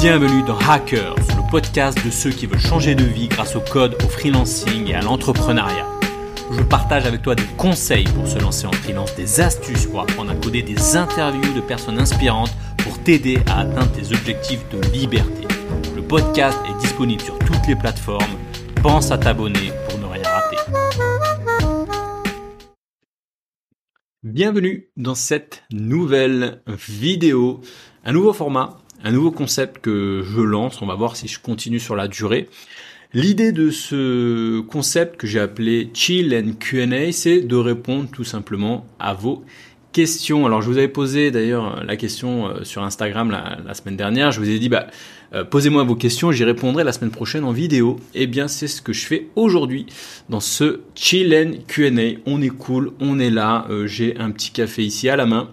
Bienvenue dans Hackers, le podcast de ceux qui veulent changer de vie grâce au code, au freelancing et à l'entrepreneuriat. Je partage avec toi des conseils pour se lancer en freelance, des astuces pour apprendre à coder, des interviews de personnes inspirantes pour t'aider à atteindre tes objectifs de liberté. Le podcast est disponible sur toutes les plateformes. Pense à t'abonner pour ne rien rater. Bienvenue dans cette nouvelle vidéo, un nouveau format un nouveau concept que je lance. On va voir si je continue sur la durée. L'idée de ce concept que j'ai appelé Chill and Q&A, c'est de répondre tout simplement à vos questions. Alors je vous avais posé d'ailleurs la question euh, sur Instagram la, semaine dernière. Je vous ai dit bah euh, posez-moi vos questions, j'y répondrai la semaine prochaine en vidéo. Eh bien c'est ce que je fais aujourd'hui dans ce Chill and Q&A. On est cool, on est là. Euh, j'ai un petit café ici à la main.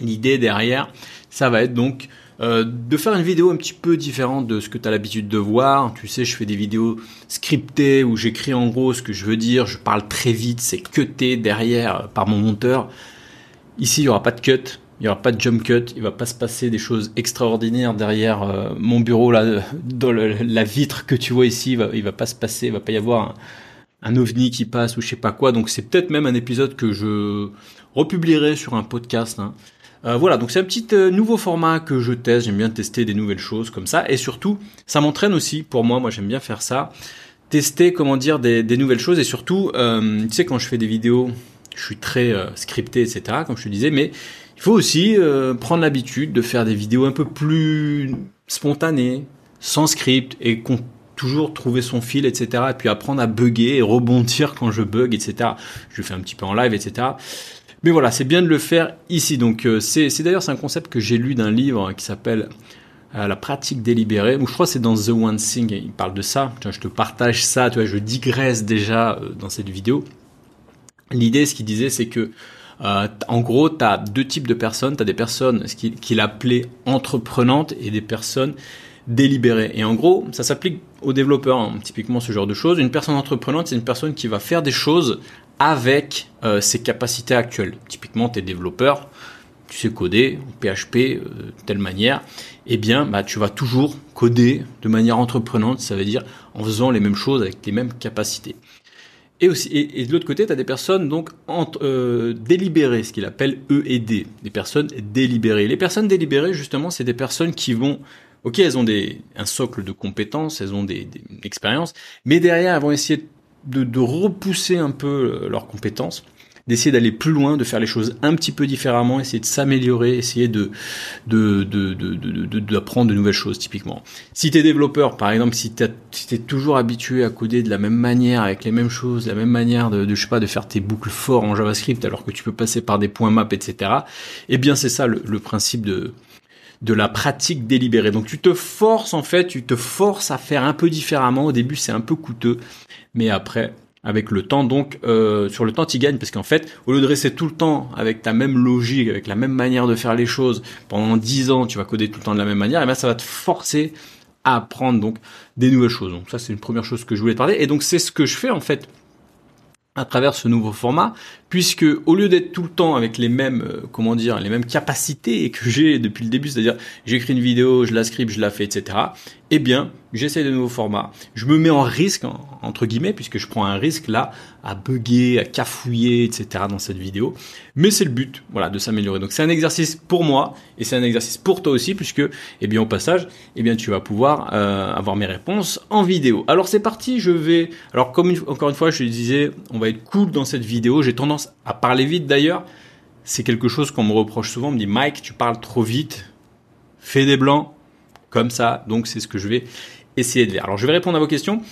L'idée derrière, ça va être donc euh, de faire une vidéo un petit peu différente de ce que tu as l'habitude de voir. Tu sais, je fais des vidéos scriptées où j'écris en gros ce que je veux dire, je parle très vite, c'est cuté derrière euh, par mon monteur. Ici, il n'y aura pas de cut, il n'y aura pas de jump cut, il va pas se passer des choses extraordinaires derrière euh, mon bureau là, dans la vitre que tu vois ici, il va, va pas se passer, il va pas y avoir un, ovni qui passe ou je sais pas quoi. Donc c'est peut-être même un épisode que je republierai sur un podcast. Hein. Euh, voilà, donc c'est un petit euh, nouveau format que je teste. J'aime bien tester des nouvelles choses comme ça. Et surtout, ça m'entraîne aussi. Pour moi, moi j'aime bien faire ça. Tester, comment dire, des, nouvelles choses. Et surtout, euh, tu sais, quand je fais des vidéos, je suis très scripté, etc., comme je te disais. Mais il faut aussi prendre l'habitude de faire des vidéos un peu plus spontanées, sans script, et toujours trouver son fil, etc. Et puis apprendre à bugger et rebondir quand je bug, etc. Je fais un petit peu en live, etc. Mais voilà, c'est bien de le faire ici. Donc euh, c'est d'ailleurs c'est un concept que j'ai lu d'un livre qui s'appelle euh, La pratique délibérée. Je crois que c'est dans The One Thing, il parle de ça. je te partage ça, tu vois, je digresse déjà euh, dans cette vidéo. L'idée, ce qu'il disait, c'est que en gros, tu as deux types de personnes. Tu as des personnes qu'il qui appelait entreprenantes et des personnes délibérées. Et en gros, ça s'applique aux développeurs, hein, typiquement ce genre de choses. Une personne entreprenante, c'est une personne qui va faire des choses avec euh, ses capacités actuelles. Typiquement, tes développeurs, tu sais coder en PHP euh, de telle manière, eh bien, bah, tu vas toujours coder de manière entreprenante, ça veut dire en faisant les mêmes choses avec les mêmes capacités. Et, aussi, et, de l'autre côté, tu as des personnes donc euh, délibérées, ce qu'il appelle E et D, des personnes délibérées. Les personnes délibérées, justement, c'est des personnes qui vont Ok, elles ont des, un socle de compétences, elles ont des, des expériences, mais derrière, elles vont essayer de de, repousser un peu euh, leurs compétences, d'essayer d'aller plus loin, de faire les choses un petit peu différemment, essayer de s'améliorer, essayer de d'apprendre de, nouvelles choses typiquement. Si tu es développeur, par exemple, si tu es toujours habitué à coder de la même manière, avec les mêmes choses, la même manière de, je sais pas, de faire tes boucles forts en JavaScript alors que tu peux passer par des points map, etc. Eh bien, c'est ça le, le principe de, de la pratique délibérée. Donc tu te forces en fait, tu te forces à faire un peu différemment. Au début c'est un peu coûteux, mais après avec le temps donc euh, sur le temps tu gagnes parce qu'en fait au lieu de rester tout le temps avec ta même logique, avec la même manière de faire les choses pendant 10 ans, tu vas coder tout le temps de la même manière, et bien ça va te forcer à apprendre donc des nouvelles choses. Donc ça c'est une première chose que je voulais te parler et donc c'est ce que je fais en fait à travers ce nouveau format, puisque au lieu d'être tout le temps avec les mêmes, euh, comment dire, les mêmes capacités que j'ai depuis le début, c'est-à-dire j'écris une vidéo, je la script, je la fais, etc. Eh bien, j'essaie de nouveaux formats. Je me mets en risque, entre guillemets, puisque je prends un risque là à bugger, à cafouiller, etc. dans cette vidéo. Mais c'est le but, voilà, de s'améliorer. Donc c'est un exercice pour moi et c'est un exercice pour toi aussi, puisque, eh bien, au passage, eh bien, tu vas pouvoir euh, avoir mes réponses en vidéo. Alors c'est parti, je vais. Alors comme encore une fois, je disais, on va être cool dans cette vidéo. J'ai tendance à parler vite d'ailleurs. C'est quelque chose qu'on me reproche souvent. On me dit Mike, tu parles trop vite. Fais des blancs comme ça. Donc c'est ce que je vais essayer de faire. Alors je vais répondre à vos questions.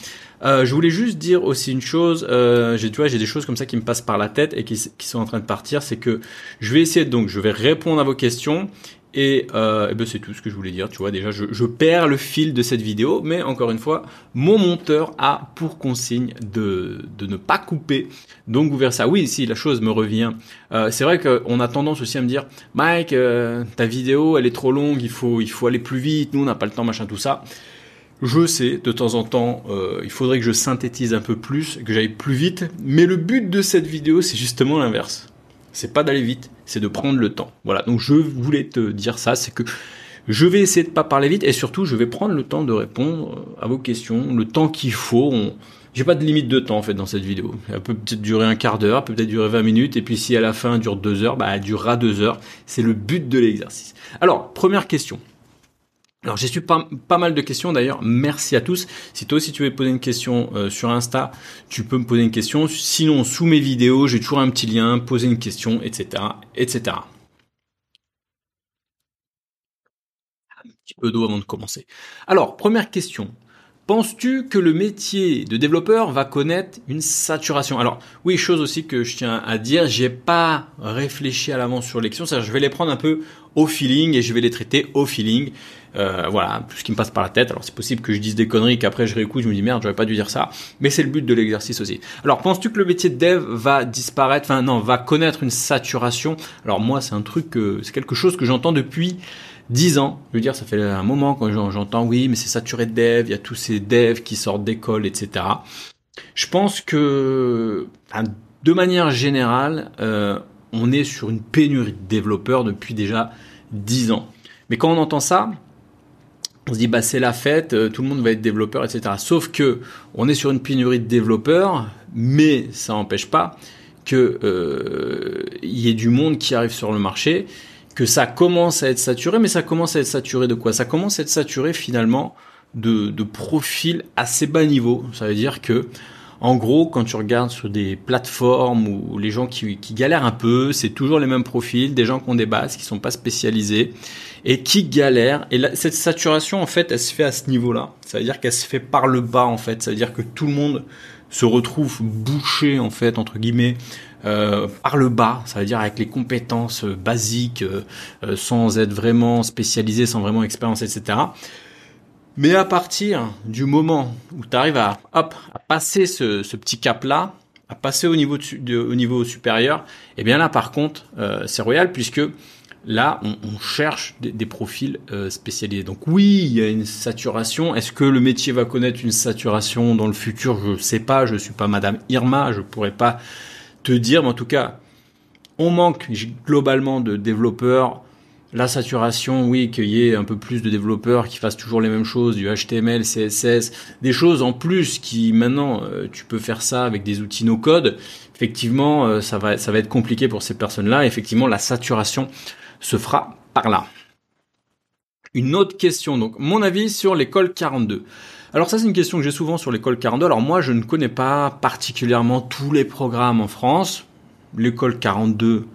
Euh, je voulais juste dire aussi une chose. Euh, tu vois, j'ai des choses comme ça qui me passent par la tête et qui, sont en train de partir. C'est que je vais essayer donc, je vais répondre à vos questions et, euh, eh ben c'est tout ce que je voulais dire. Tu vois, déjà, je, perds le fil de cette vidéo, mais encore une fois, mon monteur a pour consigne de, de ne pas couper. Donc, vous verrez ça. Oui, si la chose me revient. Euh, c'est vrai qu'on a tendance aussi à me dire, Mike, euh, ta vidéo, elle est trop longue, il faut, il faut aller plus vite. Nous, on n'a pas le temps, machin, tout ça. Je sais, de temps en temps, il faudrait que je synthétise un peu plus, que j'aille plus vite. Mais le but de cette vidéo, c'est justement l'inverse c'est pas d'aller vite, c'est de prendre le temps. Voilà, donc je voulais te dire ça, c'est que Je vais essayer de pas parler vite et surtout, je vais prendre le temps de répondre à vos questions, le temps qu'il faut. On... J'ai pas de limite de temps en fait dans cette vidéo. Elle peut peut-être durer un quart d'heure, peut-être durer 20 minutes, et puis si à la fin elle dure deux heures, bah elle durera deux heures. C'est le but de l'exercice. Alors, première question. Alors j'ai su pas, mal de questions d'ailleurs, merci à tous. Si toi aussi tu veux poser une question euh, sur Insta, tu peux me poser une question. Sinon sous mes vidéos, j'ai toujours un petit lien, poser une question, etc. etc. Un petit peu d'eau avant de commencer. Alors, première question. Penses-tu que le métier de développeur va connaître une saturation? Alors oui, chose aussi que je tiens à dire, j'ai pas réfléchi à l'avance sur les questions, je vais les prendre un peu au feeling et je vais les traiter au feeling. Euh, voilà, tout ce qui me passe par la tête. Alors c'est possible que je dise des conneries, qu'après je réécoute, je me dis merde, j'aurais pas dû dire ça. Mais c'est le but de l'exercice aussi. Alors penses-tu que le métier de dev va disparaître? Enfin non, va connaître une saturation? Alors moi, c'est un truc, c'est quelque chose que j'entends depuis 10 ans. Je veux dire, ça fait un moment quand j'entends oui, mais c'est saturé de dev, il y a tous ces devs qui sortent d'école, etc. Je pense que, de manière générale, euh, on est sur une pénurie de développeurs depuis déjà 10 ans. Mais quand on entend ça, on se dit bah c'est la fête, euh, tout le monde va être développeur, etc. Sauf que on est sur une pénurie de développeurs, mais ça n'empêche pas que euh, y ait du monde qui arrive sur le marché que ça commence à être saturé, mais ça commence à être saturé de quoi? Ça commence à être saturé finalement de, de profils assez bas niveau. Ça veut dire que, en gros, quand tu regardes sur des plateformes où les gens qui, qui galèrent un peu, c'est toujours les mêmes profils, des gens qui ont des bases, qui sont pas spécialisés et qui galèrent. Et cette saturation, en fait, elle se fait à ce niveau-là. Ça veut dire qu'elle se fait par le bas, en fait. Ça veut dire que tout le monde se retrouve bouché, en fait, entre guillemets, euh, par le bas, ça veut dire avec les compétences euh, basiques, euh, sans être vraiment spécialisé, sans vraiment expérience, etc. Mais à partir du moment où tu arrives à, hop, à passer ce, petit cap-là, à passer au niveau, au niveau supérieur, et eh bien là par contre, c'est royal puisque là, on, cherche des, profils spécialisés. Donc oui, il y a une saturation. Est-ce que le métier va connaître une saturation dans le futur? Je ne sais pas. Je suis pas Madame Irma. Je pourrais pas te dire, mais en tout cas, on manque globalement de développeurs. La saturation, oui, qu'il y ait un peu plus de développeurs qui fassent toujours les mêmes choses, du HTML, CSS, des choses en plus qui maintenant euh, tu peux faire ça avec des outils no code. Effectivement, euh, ça va ça va être compliqué pour ces personnes-là. Effectivement, la saturation se fera par là. Une autre question, donc mon avis sur l'école 42. Alors ça c'est une question que j'ai souvent sur l'école 42. Alors moi je ne connais pas particulièrement tous les programmes en France. L'école 42,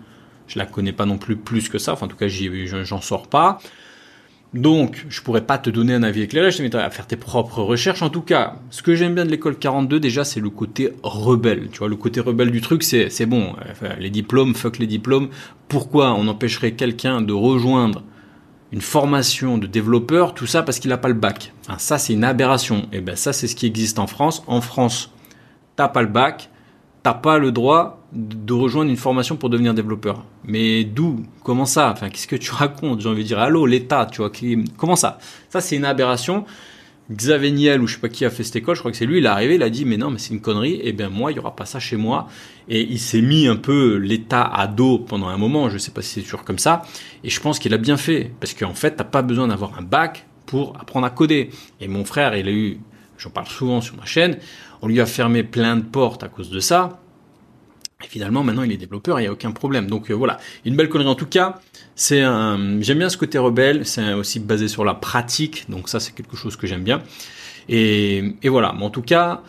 je la connais pas non plus plus que ça. Enfin en tout cas j'en sors pas. Donc, je pourrais pas te donner un avis éclairé, je t'invite à faire tes propres recherches. En tout cas, ce que j'aime bien de l'école 42, déjà, c'est le côté rebelle. Tu vois, le côté rebelle du truc, c'est, c'est bon. les diplômes, fuck les diplômes. Pourquoi on empêcherait quelqu'un de rejoindre une formation de développeur, tout ça parce qu'il n'a pas le bac. ça, c'est une aberration. Et ben ça, c'est ce qui existe en France. En France, t'as pas le bac, t'as pas le droit de rejoindre une formation pour devenir développeur. Mais d'où? Comment ça? Enfin, qu'est-ce que tu racontes? J'ai envie de dire, allô, l'État, tu vois, comment ça? Ça, c'est une aberration. Xavier Niel ou je sais pas qui a fait cette école, je crois que c'est lui, il est arrivé, il a dit mais non mais c'est une connerie, et eh bien moi il y aura pas ça chez moi. Et il s'est mis un peu l'état à dos pendant un moment, je sais pas si c'est toujours comme ça, et je pense qu'il a bien fait, parce qu'en fait t'as pas besoin d'avoir un bac pour apprendre à coder. Et mon frère, il a eu, j'en parle souvent sur ma chaîne, on lui a fermé plein de portes à cause de ça, et finalement, maintenant, il est développeur, il n'y a aucun problème. Donc euh, voilà, une belle connerie. En tout cas, c'est un... j'aime bien ce côté rebelle. C'est aussi basé sur la pratique. Donc ça, c'est quelque chose que j'aime bien. Et, et voilà. Mais en tout cas,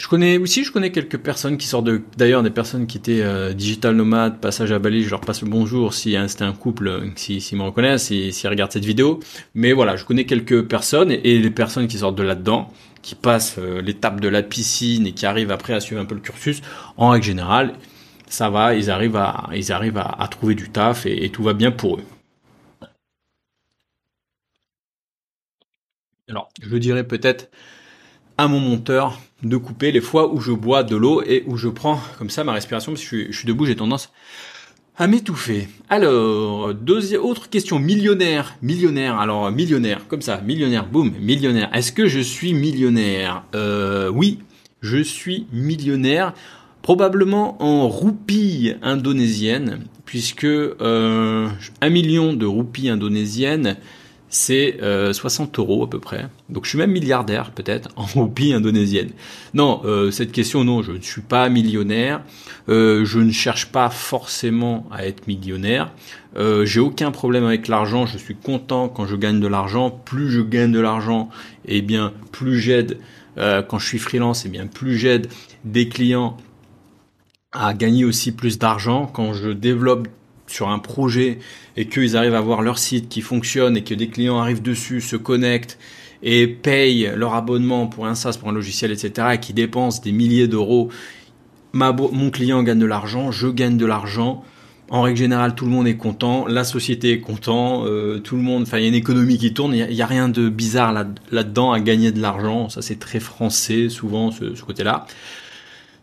je connais aussi, je connais quelques personnes qui sortent de, d'ailleurs, des personnes qui étaient euh, digital nomades, passage à Bali. Je leur passe le bonjour si hein, c'était un couple, euh, s'ils si, me reconnaissent, s'ils si, regardent cette vidéo. Mais voilà, je connais quelques personnes et, et les personnes qui sortent de là-dedans qui passent euh, l'étape de la piscine et qui arrivent après à suivre un peu le cursus, en règle générale, ça va, ils arrivent à, ils arrivent à, trouver du taf et, tout va bien pour eux. Alors, je dirais peut-être mon monteur de couper les fois où je bois de l'eau et où je prends comme ça ma respiration parce que je suis debout, j'ai tendance à m'étouffer. Alors, deuxième, autre question, millionnaire, millionnaire, alors millionnaire, comme ça, millionnaire, boum, millionnaire. Est-ce que je suis millionnaire? Euh, Oui, je suis millionnaire, probablement en roupies indonésiennes, puisque euh, un million de roupies indonésiennes, c'est 60 euh, euros à peu près. Donc je suis même milliardaire peut-être en roupies indonésienne. Non, euh, cette question, non, je ne suis pas millionnaire. Euh, je ne cherche pas forcément à être millionnaire. J'ai aucun problème avec l'argent. Je suis content quand je gagne de l'argent. Plus je gagne de l'argent, et eh bien plus j'aide. quand je suis freelance, et eh bien plus j'aide des clients à gagner aussi plus d'argent. Quand je développe sur un projet et qu'ils arrivent à avoir leur site qui fonctionne et que des clients arrivent dessus, se connectent et payent leur abonnement pour un SaaS, pour un logiciel, etc., et qui dépensent des milliers d'euros, mon client gagne de l'argent, je gagne de l'argent. En règle générale, tout le monde est content, la société est content, euh, tout le monde, enfin, il y a une économie qui tourne, il n'y a, rien de bizarre là, là-dedans à gagner de l'argent. Ça, c'est très français, souvent, ce côté-là.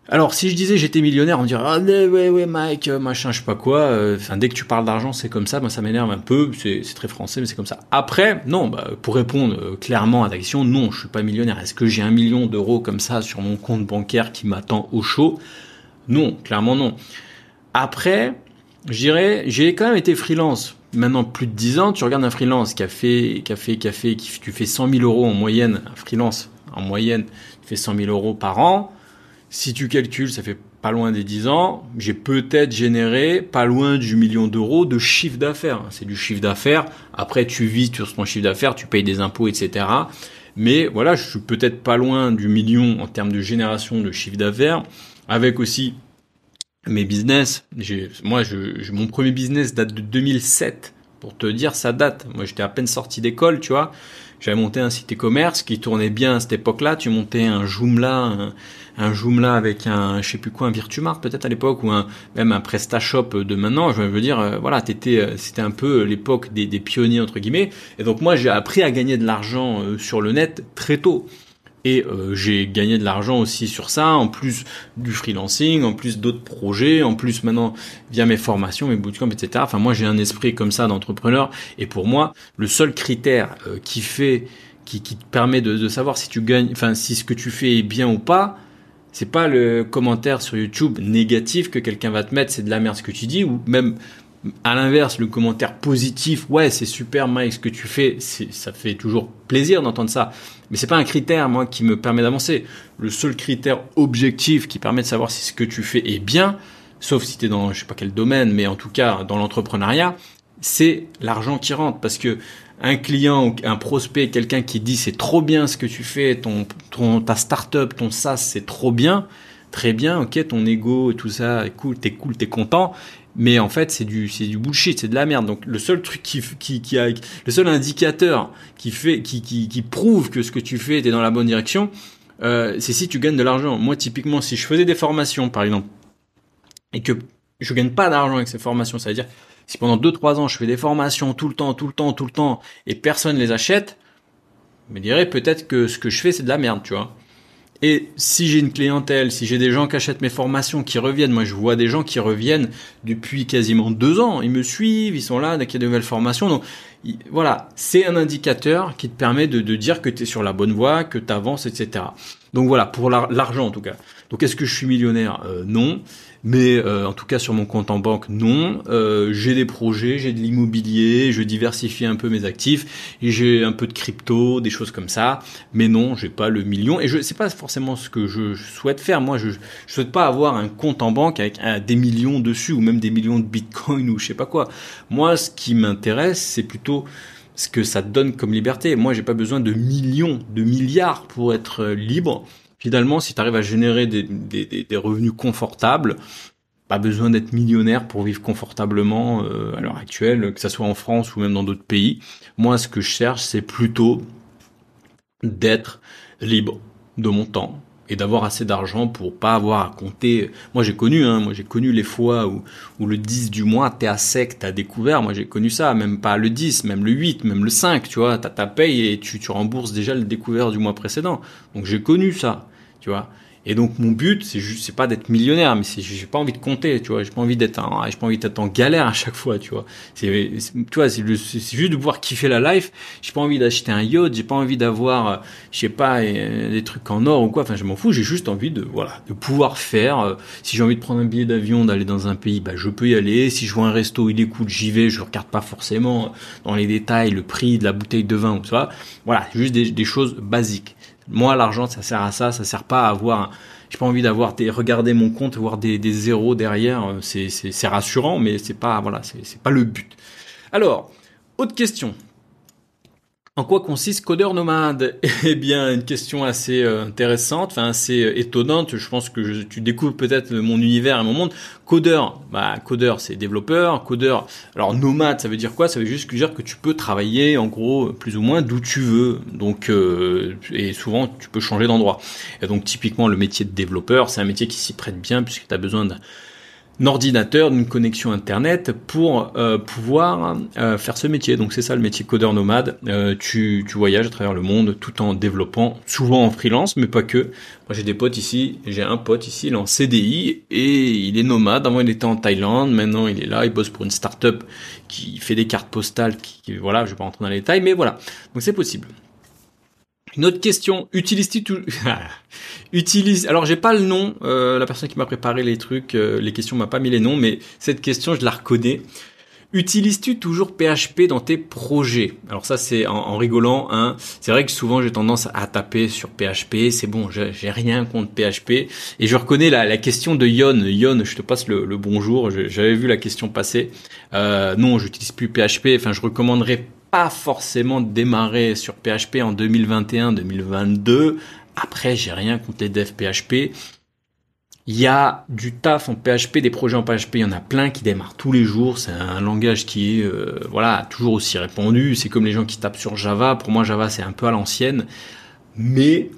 Alors, si je disais j'étais millionnaire, on dirait ah ouais ouais Mike, euh, machin, je sais pas quoi. Euh, enfin, dès que tu parles d'argent, c'est comme ça. Moi, ça m'énerve un peu. C'est très français, mais c'est comme ça. Après, non, bah, pour répondre euh, clairement à ta question, non, je suis pas millionnaire. Est-ce que j'ai un million d'euros comme ça sur mon compte bancaire qui m'attend au chaud? Non, clairement non. Après, je dirais, j'ai quand même été freelance. Maintenant plus de 10 ans, tu regardes un freelance qui a fait, qui a fait, qui a fait, qui, tu fais 100 000 euros en moyenne, un freelance en moyenne, tu fais 100 000 euros par an si tu calcules, ça fait pas loin des 10 ans, j'ai peut-être généré pas loin du million d'euros de chiffre d'affaires. C'est du chiffre d'affaires. Après, tu vis sur ton chiffre d'affaires, tu payes des impôts, etc. Mais voilà, je suis peut-être pas loin du million en termes de génération de chiffre d'affaires, avec aussi mes business. Moi, je, mon premier business date de 2007. Pour te dire, ça date. Moi, j'étais à peine sorti d'école, tu vois. J'avais monté un site e-commerce qui tournait bien à cette époque-là. Tu montais un Joomla, un Joomla avec un, je sais plus quoi, un Virtumart peut-être à l'époque ou un même un PrestaShop de maintenant. Je veux dire, euh, voilà, t'étais, euh, c'était un peu l'époque des, des, pionniers entre guillemets. Et donc moi, j'ai appris à gagner de l'argent euh, sur le net très tôt. Et j'ai gagné de l'argent aussi sur ça, en plus du freelancing, en plus d'autres projets, en plus maintenant via mes formations, mes bootcamps, etc. Enfin, moi j'ai un esprit comme ça d'entrepreneur. Et pour moi, le seul critère qui fait, qui, qui te permet de, de, savoir si tu gagnes, enfin si ce que tu fais est bien ou pas, c'est pas le commentaire sur YouTube négatif que quelqu'un va te mettre, c'est de la merde ce que tu dis, ou même à l'inverse, le commentaire positif, ouais, c'est super Mike ce que tu fais, ça fait toujours plaisir d'entendre ça. Mais c'est pas un critère, moi, qui me permet d'avancer. Le seul critère objectif qui permet de savoir si ce que tu fais est bien, sauf si tu es dans je sais pas quel domaine, mais en tout cas dans l'entrepreneuriat, c'est l'argent qui rentre. Parce que un client un prospect, quelqu'un qui dit c'est trop bien ce que tu fais, ton, ton ta startup, ton SaaS, c'est trop bien, très bien, ok, ton ego et tout ça, cool, t'es cool, t'es content, mais en fait c'est du c'est du bullshit, c'est de la merde. Donc le seul truc qui qui, qui a, le seul indicateur qui fait qui, qui, qui prouve que ce que tu fais t'es dans la bonne direction, euh, c'est si tu gagnes de l'argent. Moi typiquement si je faisais des formations par exemple et que je gagne pas d'argent avec ces formations, ça veut dire si pendant 2-3 ans je fais des formations tout le temps, tout le temps, tout le temps, et personne les achète, je me dirais peut-être que ce que je fais c'est de la merde, tu vois. Et si j'ai une clientèle, si j'ai des gens qui achètent mes formations, qui reviennent, moi je vois des gens qui reviennent depuis quasiment deux ans, ils me suivent, ils sont là dès qu'il y a de nouvelles formations. Donc voilà, c'est un indicateur qui te permet de, dire que tu sur la bonne voie, que tu etc. Donc voilà, pour l'argent en tout cas. Donc est-ce que je suis millionnaire? Euh, Non. Mais euh, en tout cas sur mon compte en banque, non. Euh, j'ai des projets, j'ai de l'immobilier, je diversifie un peu mes actifs, j'ai un peu de crypto, des choses comme ça. Mais non, j'ai pas le million et je c'est pas forcément ce que je souhaite faire. Moi, je, je souhaite pas avoir un compte en banque avec des millions dessus ou même des millions de bitcoins ou je sais pas quoi. Moi, ce qui m'intéresse, c'est plutôt ce que ça donne comme liberté. Moi, j'ai pas besoin de millions, de milliards pour être libre finalement, si tu arrives à générer des, revenus confortables, pas besoin d'être millionnaire pour vivre confortablement euh, à l'heure actuelle, que ce soit en France ou même dans d'autres pays. Moi, ce que je cherche, c'est plutôt d'être libre de mon temps et d'avoir assez d'argent pour pas avoir à compter. Moi, j'ai connu, hein, moi j'ai connu les fois où, où le 10 du mois, t'es à sec, t'as découvert. Moi, j'ai connu ça, même pas le 10, même le 8, même le 5, tu vois. T'as ta paye et tu, tu rembourses déjà le découvert du mois précédent. Donc, j'ai connu ça, tu vois. Et donc mon but, c'est juste, c'est pas d'être millionnaire, mais c'est, j'ai pas envie de compter, tu vois. J'ai pas envie d'être, j'ai pas envie d'être en galère à chaque fois, tu vois. C'est, tu vois, c'est, juste de pouvoir kiffer la life. J'ai pas envie d'acheter un yacht, j'ai pas envie d'avoir, euh, je sais pas, euh, des trucs en or ou quoi. Enfin, je m'en fous. J'ai juste envie de, voilà, de pouvoir faire. Euh, si j'ai envie de prendre un billet d'avion, d'aller dans un pays, bah je peux y aller. Si je vois un resto, il est cool, j'y vais. Je regarde pas forcément dans les détails le prix de la bouteille de vin ou ça. Voilà, juste des choses basiques. Moi, l'argent, ça sert à ça, ça sert pas à avoir. J'ai pas envie d'avoir des regarder mon compte, voir des, des zéros derrière. Euh, c'est c'est rassurant, mais c'est pas voilà, c'est pas le but. Alors, autre question. En quoi consiste Codeur Nomade? Eh bien, une question assez euh, intéressante, enfin assez euh, étonnante. Je pense que tu découvres peut-être mon univers et mon monde. Codeur, bah codeur c'est développeur. Codeur, alors nomade, ça veut dire quoi? Ça veut juste dire que tu peux travailler en gros plus ou moins d'où tu veux. Donc euh, et souvent tu peux changer d'endroit. Et donc typiquement le métier de développeur, c'est un métier qui s'y prête bien puisque tu as besoin d'un ordinateur, d'une connexion internet pour euh, pouvoir euh, faire ce métier. Donc c'est ça le métier codeur nomade. Euh, tu, tu voyages à travers le monde tout en développant, souvent en freelance, mais pas que. Moi j'ai des potes ici, j'ai un pote ici, il est en CDI et il est nomade. Avant il était en Thaïlande, maintenant il est là, il bosse pour une start-up qui fait des cartes postales. Qui, voilà, je vais pas rentrer dans les détails, mais voilà. Donc c'est possible. Une question, utilises-tu tout... Utilise. Alors j'ai pas le nom. Euh, la personne qui m'a préparé les trucs, euh, les questions m'a pas mis les noms, mais cette question je la reconnais. Utilises-tu toujours PHP dans tes projets? Alors ça c'est en, rigolant. Hein. C'est vrai que souvent j'ai tendance à taper sur PHP. C'est bon, j'ai rien contre PHP. Et je reconnais la, question de Yon. Yon, je te passe le, le bonjour. J'avais vu la question passer. Euh, non, j'utilise plus PHP. Enfin, je recommanderais pas forcément démarrer sur PHP en 2021-2022. Après, j'ai rien contre les devs PHP. Il y a du taf en PHP, des projets en PHP, il y en a plein qui démarrent tous les jours. C'est un langage qui est euh, voilà toujours aussi répandu. C'est comme les gens qui tapent sur Java. Pour moi, Java c'est un peu à l'ancienne, mais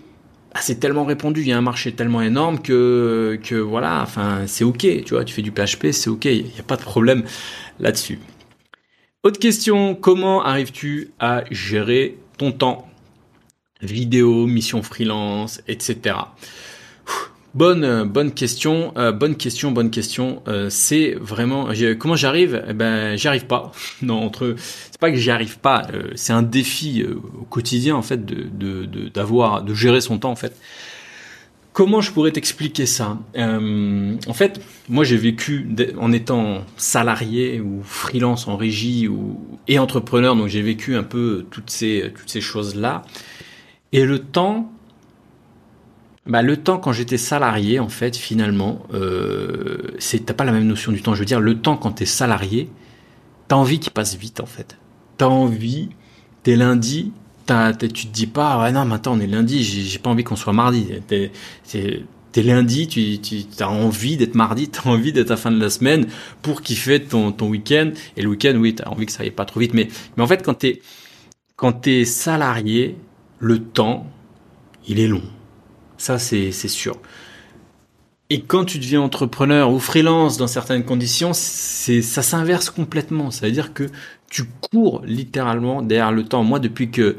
ah, c'est tellement répandu. Il y a un marché tellement énorme que voilà. Enfin, c'est ok. Tu vois, tu fais du PHP, c'est ok. Il n'y a pas de problème là-dessus. Autre question, comment arrives-tu à gérer ton temps? Vidéo, mission freelance, etc. Bonne, euh, bonne question, euh, bonne question, bonne question. Euh, c'est vraiment comment j'arrive? Eh Ben, j'y pas. non, entre, c'est pas que j'y arrive pas. c'est un défi au quotidien en fait de d'avoir, de gérer son temps en fait. Comment je pourrais t'expliquer ça euh, En fait, moi j'ai vécu en étant salarié ou freelance en régie ou et entrepreneur, donc j'ai vécu un peu toutes ces toutes ces choses là. Et le temps, bah le temps quand j'étais salarié, en fait, finalement, euh, t'as pas la même notion du temps. Je veux dire, le temps quand t'es salarié, t'as envie qu'il passe vite, en fait. T'as envie, t'es lundi, tu te dis pas, ouais, non, maintenant on est lundi, j'ai pas envie qu'on soit mardi. T'es, t'es lundi, tu, as envie d'être mardi, tu as envie d'être à la fin de la semaine pour kiffer ton, ton week-end. Et le week-end, oui, tu as envie que ça aille pas trop vite. Mais, mais en fait, quand tu quand es salarié, le temps, il est long. Ça, c'est sûr. Et quand tu deviens entrepreneur ou freelance dans certaines conditions, c'est ça s'inverse complètement. Ça veut dire que tu cours littéralement derrière le temps. Moi, depuis que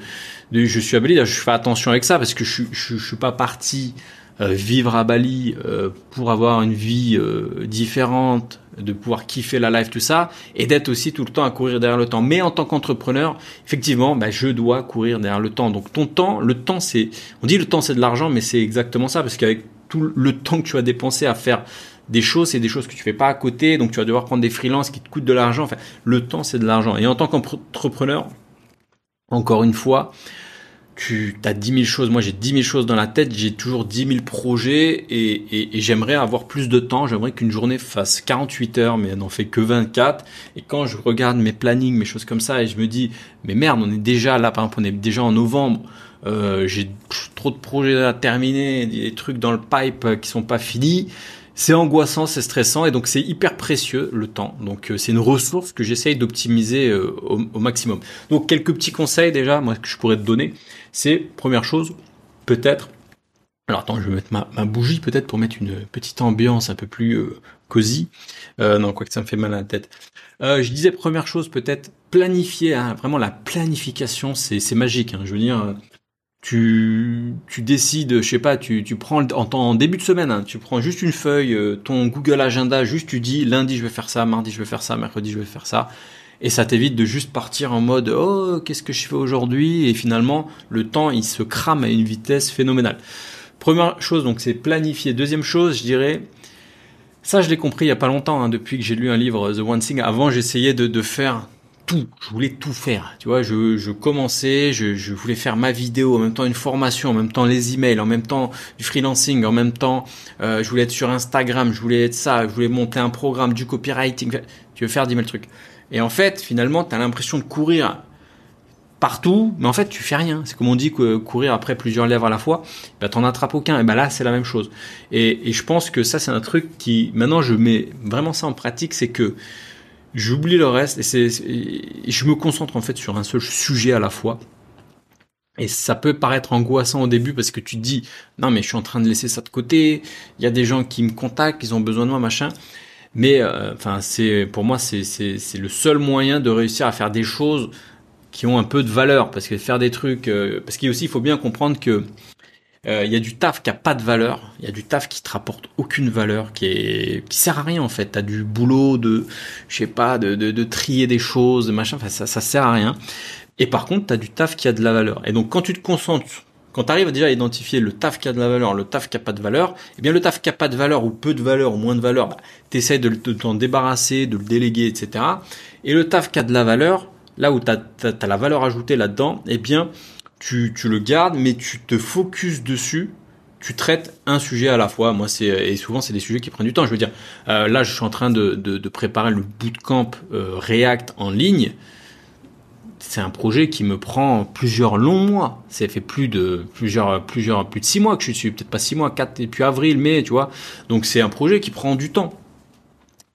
je suis à Bali, je fais attention avec ça parce que je, je, suis pas parti euh, vivre à Bali euh, pour avoir une vie euh, différente, de pouvoir kiffer la life, tout ça, et d'être aussi tout le temps à courir derrière le temps. Mais en tant qu'entrepreneur, effectivement, bah, je dois courir derrière le temps. Donc ton temps, le temps, c'est, on dit le temps c'est de l'argent, mais c'est exactement ça parce qu'avec tout le temps que tu as dépensé à faire des choses, c'est des choses que tu fais pas à côté, donc tu vas devoir prendre des freelances qui te coûtent de l'argent. Enfin, le temps, c'est de l'argent. Et en tant qu'entrepreneur, encore une fois, tu as 10 000 choses. Moi, j'ai 10 000 choses dans la tête. J'ai toujours 10 000 projets et, j'aimerais avoir plus de temps. J'aimerais qu'une journée fasse 48 heures, mais elle n'en fait que 24. Et quand je regarde mes plannings, mes choses comme ça, et je me dis, mais merde, on est déjà là, par exemple, on est déjà en novembre. Euh, j'ai trop de projets à terminer, des trucs dans le pipe qui sont pas finis c'est angoissant, c'est stressant et donc c'est hyper précieux le temps. Donc euh, c'est une ressource que j'essaye d'optimiser euh, au, maximum. Donc quelques petits conseils déjà, moi que je pourrais te donner, c'est première chose, peut-être. Alors attends, je vais mettre ma, bougie peut-être pour mettre une petite ambiance un peu plus euh, cosy. non, quoi que ça me fait mal à la tête. je disais première chose peut-être planifier. Hein, vraiment la planification, c'est magique. Hein, je veux dire tu, tu décides, je sais pas, tu, tu prends en, en début de semaine, hein, tu prends juste une feuille, euh, ton Google Agenda, juste tu dis lundi je vais faire ça, mardi je vais faire ça, mercredi je vais faire ça, et ça t'évite de juste partir en mode oh qu'est-ce que je fais aujourd'hui et finalement le temps il se crame à une vitesse phénoménale. Première chose donc c'est planifier. Deuxième chose je dirais ça je l'ai compris il y a pas longtemps hein, depuis que j'ai lu un livre The One Thing. Avant j'essayais de, de faire tout, je voulais tout faire. Tu vois, je, je commençais, je, je, voulais faire ma vidéo, en même temps une formation, en même temps les emails, en même temps du freelancing, en même temps euh, je voulais être sur Instagram, je voulais être ça, je voulais monter un programme, du copywriting. Tu veux faire 10 000 trucs. Et en fait, finalement, tu as l'impression de courir partout, mais en fait, tu fais rien. C'est comme on dit que courir après plusieurs lèvres à la fois, bah, t'en attrapes aucun. Et ben là, c'est la même chose. Et, et je pense que ça, c'est un truc qui, maintenant, je mets vraiment ça en pratique, c'est que j'oublie le reste et, c'est, je me concentre en fait sur un seul sujet à la fois. Et ça peut paraître angoissant au début parce que tu te dis non mais je suis en train de laisser ça de côté. Il y a des gens qui me contactent, ils ont besoin de moi machin. Mais euh, enfin c'est pour moi c'est c'est le seul moyen de réussir à faire des choses qui ont un peu de valeur parce que faire des trucs euh, parce qu'il aussi il faut bien comprendre que euh, il y a du taf qui a pas de valeur, il y a du taf qui te rapporte aucune valeur, qui est qui sert à rien en fait. T'as du boulot de, je sais pas, de, de, de, trier des choses, de machin. Enfin, ça, ça sert à rien. Et par contre, t'as du taf qui a de la valeur. Et donc, quand tu te concentres, quand tu arrives déjà à identifier le taf qui a de la valeur, le taf qui a pas de valeur, eh bien le taf qui a pas de valeur ou peu de valeur ou moins de valeur, bah, t'essayes de, t'en débarrasser, de le déléguer, etc. Et le taf qui a de la valeur, là où t'as as, as, la valeur ajoutée là-dedans, eh bien tu, tu le gardes, mais tu te focuses dessus tu traites un sujet à la fois. Moi, c'est et souvent c'est des sujets qui prennent du temps. Je veux dire, euh, là, je suis en train de, de, préparer le bootcamp euh, React en ligne. C'est un projet qui me prend plusieurs longs mois. Ça fait plus de plusieurs plusieurs plus de six mois que je suis, peut-être pas six mois, quatre depuis avril, mai, tu vois. Donc c'est un projet qui prend du temps.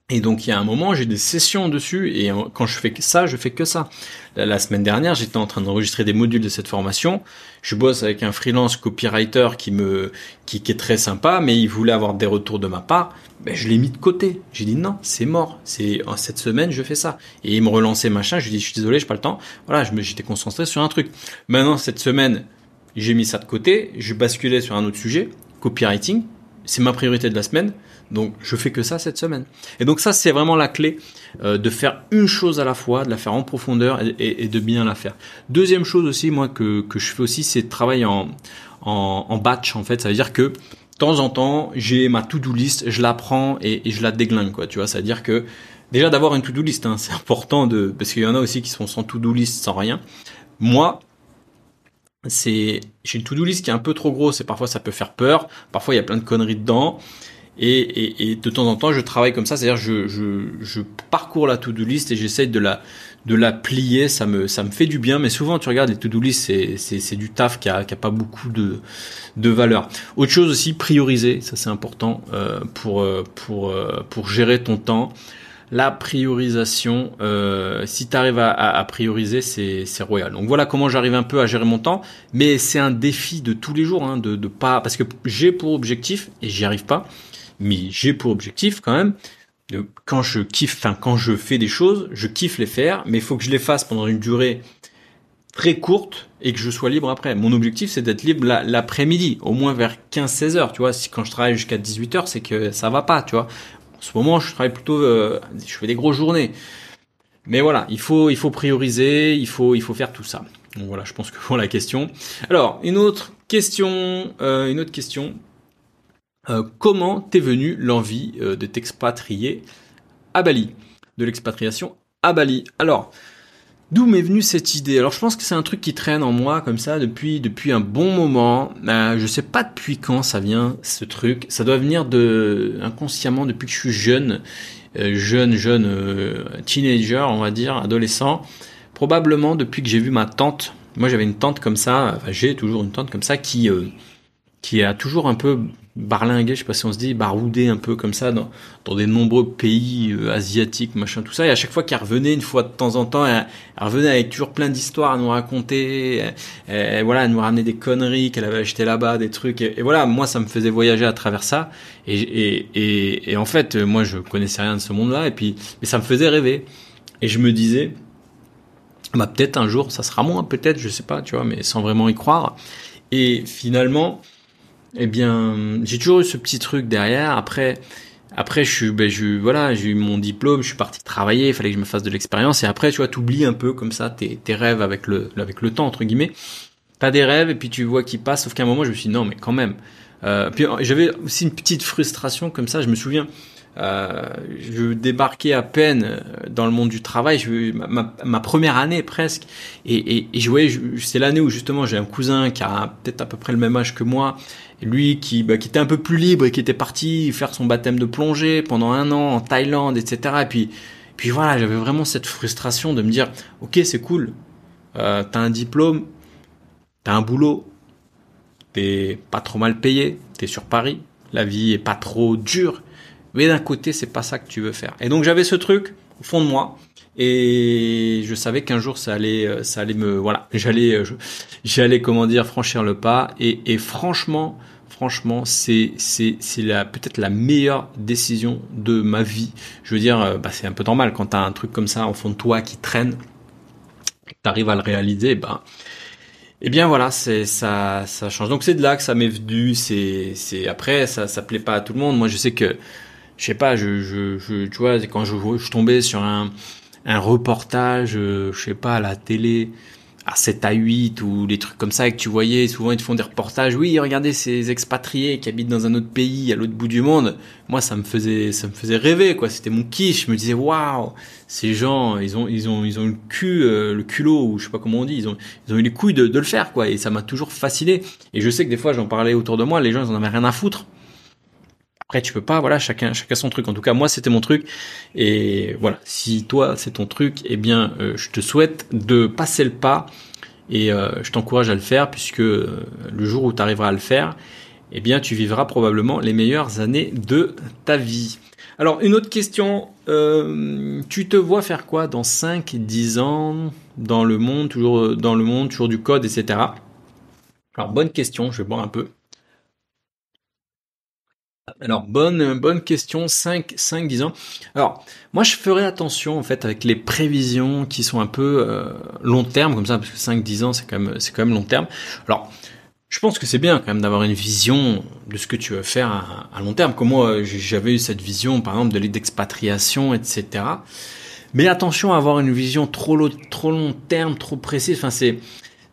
Et donc il y a un moment, j'ai des sessions dessus et quand je fais ça, je fais que ça. La, semaine dernière, j'étais en train d'enregistrer des modules de cette formation. Je bosse avec un freelance copywriter qui me qui, qui est très sympa, mais il voulait avoir des retours de ma part. Ben, je l'ai mis de côté. J'ai dit non, c'est mort. C'est cette semaine, je fais ça. Et il me relançait machin. Je lui dis je suis désolé, j'ai pas le temps. Voilà, je me j'étais concentré sur un truc. Maintenant cette semaine, j'ai mis ça de côté. Je basculais sur un autre sujet, copywriting. C'est ma priorité de la semaine. Donc je fais que ça cette semaine. Et donc ça c'est vraiment la clé euh, de faire une chose à la fois, de la faire en profondeur et, de bien la faire. Deuxième chose aussi moi que, que je fais aussi c'est de travailler en, en, en, batch en fait. Ça veut dire que de temps en temps j'ai ma to-do list, je la prends et, et, je la déglingue quoi. Tu vois, ça veut dire que déjà d'avoir une to-do list, hein, c'est important de parce qu'il y en a aussi qui sont sans to-do list, sans rien. Moi, c'est j'ai une to-do list qui est un peu trop grosse et parfois ça peut faire peur. Parfois il y a plein de conneries dedans. Et, et, et, de temps en temps, je travaille comme ça, c'est-à-dire je, je, je parcours la to-do list et j'essaye de la de la plier. Ça me ça me fait du bien, mais souvent tu regardes les to-do list, c'est c'est c'est du taf qui a qui a pas beaucoup de de valeur. Autre chose aussi, prioriser, ça c'est important euh, pour euh, pour euh, pour gérer ton temps. La priorisation, euh, si tu arrives à, à, prioriser, c'est royal. Donc voilà comment j'arrive un peu à gérer mon temps, mais c'est un défi de tous les jours, hein, de, de pas parce que j'ai pour objectif et j'y arrive pas mais j'ai pour objectif quand même de, quand je kiffe, enfin quand je fais des choses, je kiffe les faire, mais il faut que je les fasse pendant une durée très courte et que je sois libre après. Mon objectif c'est d'être libre l'après-midi, au moins vers 15-16 heures, tu vois. Si quand je travaille jusqu'à 18 heures, c'est que ça va pas, tu vois. En ce moment, je travaille plutôt, euh, je fais des grosses journées. Mais voilà, il faut il faut prioriser, il faut il faut faire tout ça. Donc voilà, je pense que pour la question. Alors une autre question, euh, une autre question euh, comment t'es venu l'envie euh, de t'expatrier à Bali, de l'expatriation à Bali? Alors, d'où m'est venue cette idée? Alors, je pense que c'est un truc qui traîne en moi comme ça depuis un bon moment. Euh, je sais pas depuis quand ça vient ce truc. Ça doit venir de inconsciemment depuis que je suis jeune, euh, jeune jeune teenager, on va dire, adolescent. Probablement depuis que j'ai vu ma tante. Moi, j'avais une tante comme ça. J'ai toujours une tante comme ça qui qui a toujours un peu barlingué, je sais pas si on se dit, baroudé un peu comme ça dans, dans des nombreux pays euh, asiatiques, machin, tout ça. Et à chaque fois qu'elle revenait, une fois de temps en temps, elle, revenait avec toujours plein d'histoires à nous raconter. Et, voilà, elle nous ramenait des conneries qu'elle avait acheté là-bas, des trucs. Et, voilà, moi, ça me faisait voyager à travers ça. Et, et, et, en fait, moi, je connaissais rien de ce monde-là. Et puis, mais ça me faisait rêver. Et je me disais, bah peut-être un jour, ça sera moi, peut-être, je sais pas, tu vois, mais sans vraiment y croire. Et finalement, eh bien, j'ai toujours eu ce petit truc derrière. Après, après, je suis, ben, je, voilà, j'ai eu mon diplôme, je suis parti travailler, il fallait que je me fasse de l'expérience. Et après, tu vois, t'oublies un peu comme ça tes, tes rêves avec le, avec le temps entre guillemets. T'as des rêves et puis tu vois qu'ils passent. Sauf qu'à un moment, je me suis dit non, mais quand même. Euh, puis j'avais aussi une petite frustration comme ça. Je me souviens, euh, je débarquais à peine euh, dans le monde du travail, je, ma, ma, première année presque, et, et, je voyais, c'est l'année où justement j'ai un cousin qui a peut-être à peu près le même âge que moi, lui qui, bah, qui était un peu plus libre et qui était parti faire son baptême de plongée pendant un an en Thaïlande, etc. Et puis, puis voilà, j'avais vraiment cette frustration de me dire, ok c'est cool, euh, t'as un diplôme, t'as un boulot, t'es pas trop mal payé, t'es sur Paris, la vie est pas trop dure, mais d'un côté, c'est pas ça que tu veux faire. Et donc j'avais ce truc au fond de moi. Et je savais qu'un jour ça allait, euh, ça allait me, voilà, j'allais, euh, j'allais comment dire franchir le pas. Et, franchement, franchement, c'est c'est c'est la peut-être la meilleure décision de ma vie. Je veux dire, euh, bah, c'est un peu normal quand t'as un truc comme ça en fond de toi qui traîne, t'arrives à le réaliser, bah eh bien voilà, c'est ça ça change. Donc c'est de là que ça m'est venu. C'est c'est après ça ça plaît pas à tout le monde. Moi je sais que je sais pas, je, je, tu vois, quand je, tombais sur un, un reportage, euh, je sais pas, à la télé, à 7 à 8 ou des trucs comme ça, que tu voyais, souvent ils te font des reportages, oui, regardez ces expatriés qui habitent dans un autre pays, à l'autre bout du monde. Moi, ça me faisait, ça me faisait rêver, quoi. C'était mon kiff. Je me disais, waouh, ces gens, ils ont, ils ont, ils ont le cul, euh, le culot, ou je sais pas comment on dit, ils ont, ils ont eu les couilles de, de le faire, quoi. Et ça m'a toujours fasciné. Et je sais que des fois, j'en parlais autour de moi, les gens, ils en avaient rien à foutre. Après, tu peux pas, voilà, chacun, chacun son truc. En tout cas, moi, c'était mon truc. Et voilà, si toi, c'est ton truc, eh bien, euh, je te souhaite de passer le pas. Et euh, je t'encourage à le faire, puisque euh, le jour où tu arriveras à le faire, eh bien, tu vivras probablement les meilleures années de ta vie. Alors, une autre question. tu te vois faire quoi dans 5, 10 ans dans le monde, toujours dans le monde, toujours du code, etc. Alors, bonne question, je vais boire un peu. Alors bonne bonne question 5 5 10 ans. Alors moi je ferai attention en fait avec les prévisions qui sont un peu euh, long terme comme ça parce que 5 10 ans c'est quand même c'est quand même long terme. Alors je pense que c'est bien quand même d'avoir une vision de ce que tu veux faire à, long terme. Comme moi j'avais eu cette vision par exemple de d'expatriation etc. Mais attention à avoir une vision trop trop long terme, trop précise. Enfin c'est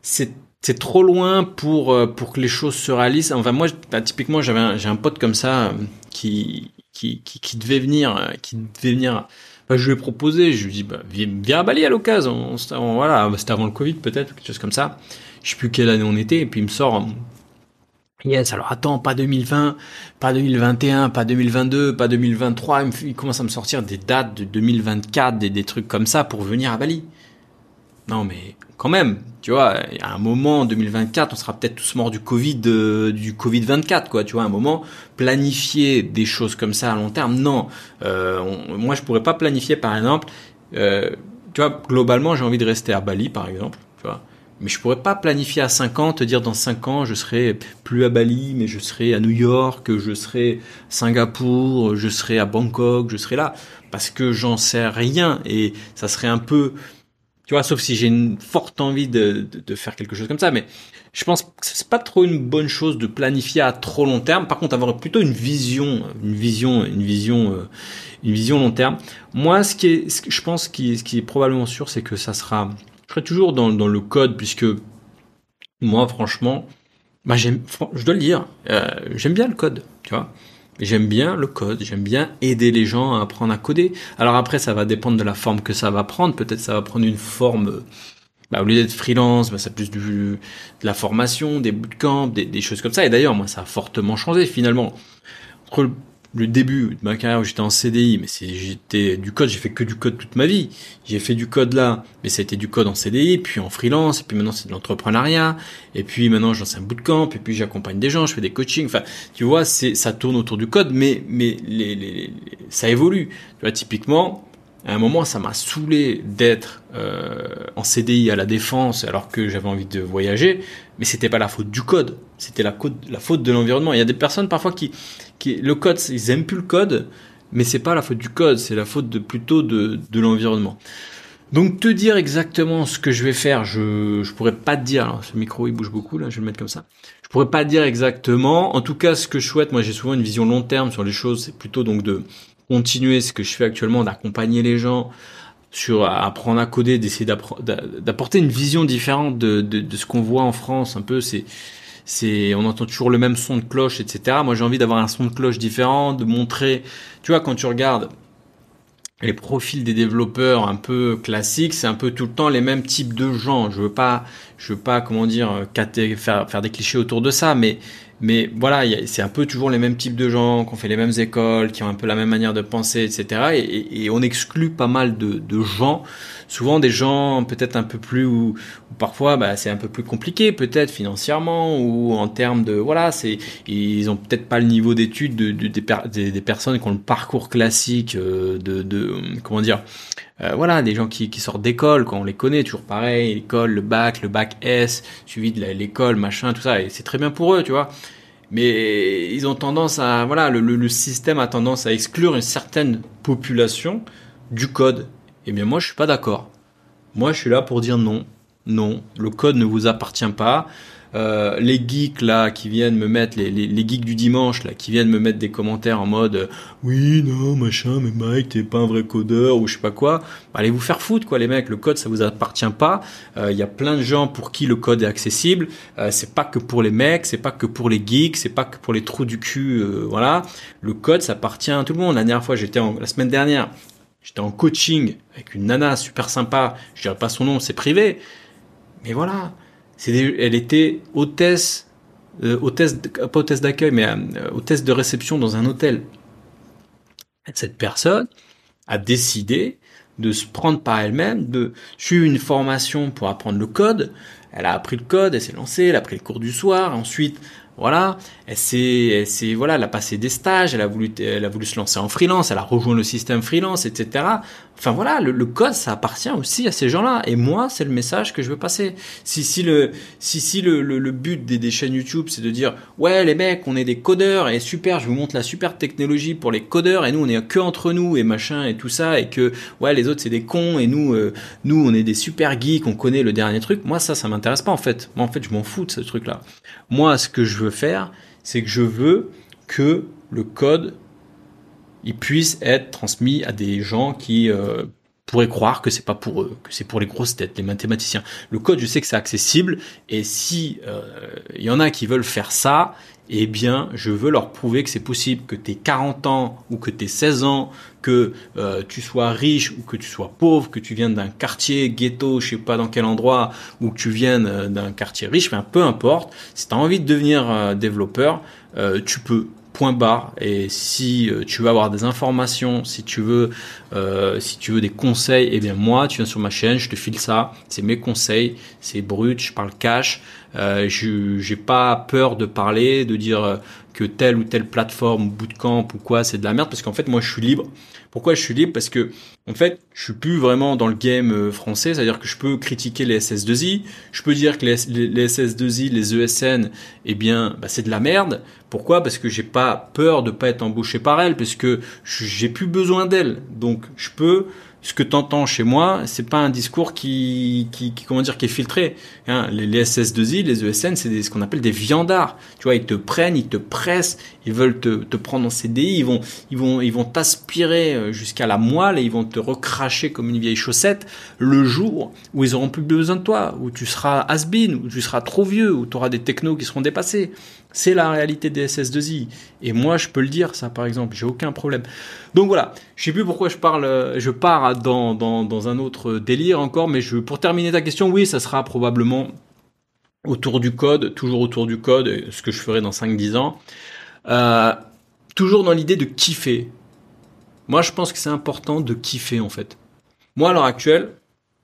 c'est c'est trop loin pour euh, pour que les choses se réalisent. Enfin moi bah, typiquement j'avais j'ai un pote comme ça euh, qui qui, qui, qui devait venir euh, qui devait venir bah, je lui ai proposé, je lui ai dit bah, viens, à Bali à l'occasion. Voilà, c'était avant le Covid peut-être quelque chose comme ça. Je sais plus quelle année on était et puis il me sort Yes, alors attends, pas 2020, pas 2021, pas 2022, pas 2023, il, commence à me sortir des dates de 2024, des, des trucs comme ça pour venir à Bali. Non mais quand même, tu vois, à un moment, en 2024, on sera peut-être tous morts du Covid, euh, du Covid 24, quoi. Tu vois, à un moment, planifier des choses comme ça à long terme, non. Euh, moi, je pourrais pas planifier, par exemple. Euh, tu vois, globalement, j'ai envie de rester à Bali, par exemple. Tu vois. Mais je pourrais pas planifier à 5 ans, te dire dans 5 ans, je serai plus à Bali, mais je serai à New York, je serai à Singapour, je serai à Bangkok, je serai là. Parce que j'en sais rien. Et ça serait un peu sauf si j'ai une forte envie de, de, faire quelque chose comme ça. Mais je pense que c'est pas trop une bonne chose de planifier à trop long terme. Par contre, avoir plutôt une vision, une vision, une vision, euh, une vision long terme. Moi, ce qui est, ce que je pense, qui, ce qui est probablement sûr, c'est que ça sera, je serai toujours dans, dans le code, puisque moi, franchement, bah j'aime, je dois le dire, euh, j'aime bien le code, tu vois. J'aime bien le code, j'aime bien aider les gens à apprendre à coder. Alors après, ça va dépendre de la forme que ça va prendre. Peut-être ça va prendre une forme, bah, au lieu d'être freelance, bah, ça plus du, de la formation, des bootcamps, des, des choses comme ça. Et d'ailleurs, moi, ça a fortement changé finalement. Début de ma carrière où j'étais en CDI, mais j'étais du code, j'ai fait que du code toute ma vie. J'ai fait du code là, mais ça a été du code en CDI, puis en freelance, et puis maintenant c'est de l'entrepreneuriat, et puis maintenant j'en sais un bootcamp, et puis j'accompagne des gens, je fais des coachings. Enfin, tu vois, c'est ça tourne autour du code, mais mais les, les, ça évolue. Tu vois, typiquement, à un moment, ça m'a saoulé d'être euh, en CDI à la défense alors que j'avais envie de voyager, mais c'était pas la faute du code, c'était la, faute de l'environnement. Il y a des personnes parfois qui, le code, ils aiment plus le code, mais c'est pas la faute du code, c'est la faute de plutôt de, l'environnement. Donc te dire exactement ce que je vais faire, je je pourrais pas te dire. Ce micro il bouge beaucoup là, je vais le mettre comme ça. Je pourrais pas te dire exactement. En tout cas, ce que je souhaite, moi j'ai souvent une vision long terme sur les choses, c'est plutôt donc de continuer ce que je fais actuellement, d'accompagner les gens sur apprendre à coder, d'essayer d'apporter une vision différente de, ce qu'on voit en France. Un peu, c'est c'est on entend toujours le même son de cloche, etc. Moi j'ai envie d'avoir un son de cloche différent, de montrer. Tu vois quand tu regardes les profils des développeurs un peu classiques, c'est un peu tout le temps les mêmes types de gens. Je veux pas, je veux pas, comment dire, faire, faire des clichés autour de ça, mais mais voilà, c'est un peu toujours les mêmes types de gens, qui ont fait les mêmes écoles, qui ont un peu la même manière de penser, etc. Et, et, on exclut pas mal de, de gens, souvent des gens peut-être un peu plus, ou, parfois bah, c'est un peu plus compliqué, peut-être financièrement, ou en termes de, voilà, c'est ils ont peut-être pas le niveau d'études de, de, des, des, personnes qui ont le parcours classique euh, de, de comment dire, euh, voilà, des gens qui, qui sortent d'école, quand on les connaît, toujours pareil, l'école, le bac, le bac S, suivi de l'école, machin, tout ça, et c'est très bien pour eux, tu vois. Mais ils ont tendance à, voilà, le, le, système a tendance à exclure une certaine population du code. Eh bien, moi, je suis pas d'accord. Moi, je suis là pour dire non, non, le code ne vous appartient pas. Euh, les geeks là qui viennent me mettre les, les, les, geeks du dimanche là qui viennent me mettre des commentaires en mode euh, oui non machin mais Mike t'es pas un vrai codeur ou je sais pas quoi. Bah, allez vous faire foutre quoi les mecs. Le code ça vous appartient pas. Euh, il y a plein de gens pour qui le code est accessible. C'est pas que pour les mecs c'est pas que pour les geeks c'est pas que pour les trous du cul voilà. Le code ça appartient à tout le monde. La dernière fois j'étais la semaine dernière j'étais en coaching avec une nana super sympa. Je dirais pas son nom c'est privé. Mais voilà elle était hôtesse, euh, hôtesse, pas hôtesse d'accueil, mais euh, hôtesse de réception dans un hôtel. Cette personne a décidé de se prendre par elle-même, de suivre une formation pour apprendre le code. Elle a appris le code, elle s'est lancée, elle a pris le cours du soir. Ensuite, voilà, elle s'est, voilà, elle a passé des stages, elle a voulu, elle a voulu se lancer en freelance, elle a rejoint le système freelance, etc. Enfin voilà, le, code, ça appartient aussi à ces gens-là. Et moi, c'est le message que je veux passer. Si si le si si le, le, but des, des, chaînes YouTube, c'est de dire ouais les mecs, on est des codeurs et super, je vous montre la super technologie pour les codeurs et nous on est que entre nous et machin et tout ça et que ouais les autres c'est des cons et nous euh, nous on est des super geeks, on connaît le dernier truc. Moi ça, ça m'intéresse pas en fait. Moi en fait, je m'en fous de ce truc-là. Moi, ce que je veux faire, c'est que je veux que le code il puisse être transmis à des gens qui euh, pourraient croire que c'est pas pour eux, que c'est pour les grosses têtes, les mathématiciens. Le code, je sais que c'est accessible, et si il euh, y en a qui veulent faire ça, eh bien, je veux leur prouver que c'est possible, que tu aies 40 ans ou que tu aies 16 ans, que euh, tu sois riche ou que tu sois pauvre, que tu viennes d'un quartier ghetto, je sais pas dans quel endroit, ou que tu viennes d'un quartier riche, mais peu importe, si tu as envie de devenir développeur, tu peux point barre. Et si euh, tu veux avoir des informations, si tu veux, euh, si tu veux des conseils, eh bien moi, tu viens sur ma chaîne, je te file ça. C'est mes conseils, c'est brut, je parle cash. Euh, je j'ai pas peur de parler, de dire euh, que telle ou telle plateforme, bootcamp ou quoi, c'est de la merde, parce qu'en fait, moi, je suis libre. Pourquoi je suis libre? Parce que en fait, je suis plus vraiment dans le game euh, français, c'est-à-dire que je peux critiquer les SS2I, je peux dire que les, les, SS2I, les ESN, eh bien, bah, c'est de la merde. Pourquoi? Parce que j'ai pas peur de pas être embauché par elles, parce que j'ai plus besoin d'elles. Donc, je peux ce que tu entends chez moi, c'est pas un discours qui, qui, qui, comment dire, qui est filtré. Hein, les, les, SS2I, les ESN, c'est ce qu'on appelle des viandards. Tu vois, ils te prennent, ils te pressent, ils veulent te, te prendre en CDI, ils vont, ils vont, ils vont t'aspirer euh, jusqu'à la moelle et ils vont te recracher comme une vieille chaussette le jour où ils auront plus besoin de toi, où tu seras has-been, où tu seras trop vieux, où tu auras des technos qui seront dépassés. C'est la réalité des SS2I. Et moi, je peux le dire, ça, par exemple, j'ai aucun problème. Donc voilà, je sais plus pourquoi je parle, je pars dans, un autre délire encore, mais je, pour terminer ta question, oui, ça sera probablement autour du code, toujours autour du code, ce que je ferai dans 5-10 ans. Euh, toujours dans l'idée de kiffer. Moi, je pense que c'est important de kiffer, en fait. Moi, à l'heure actuelle,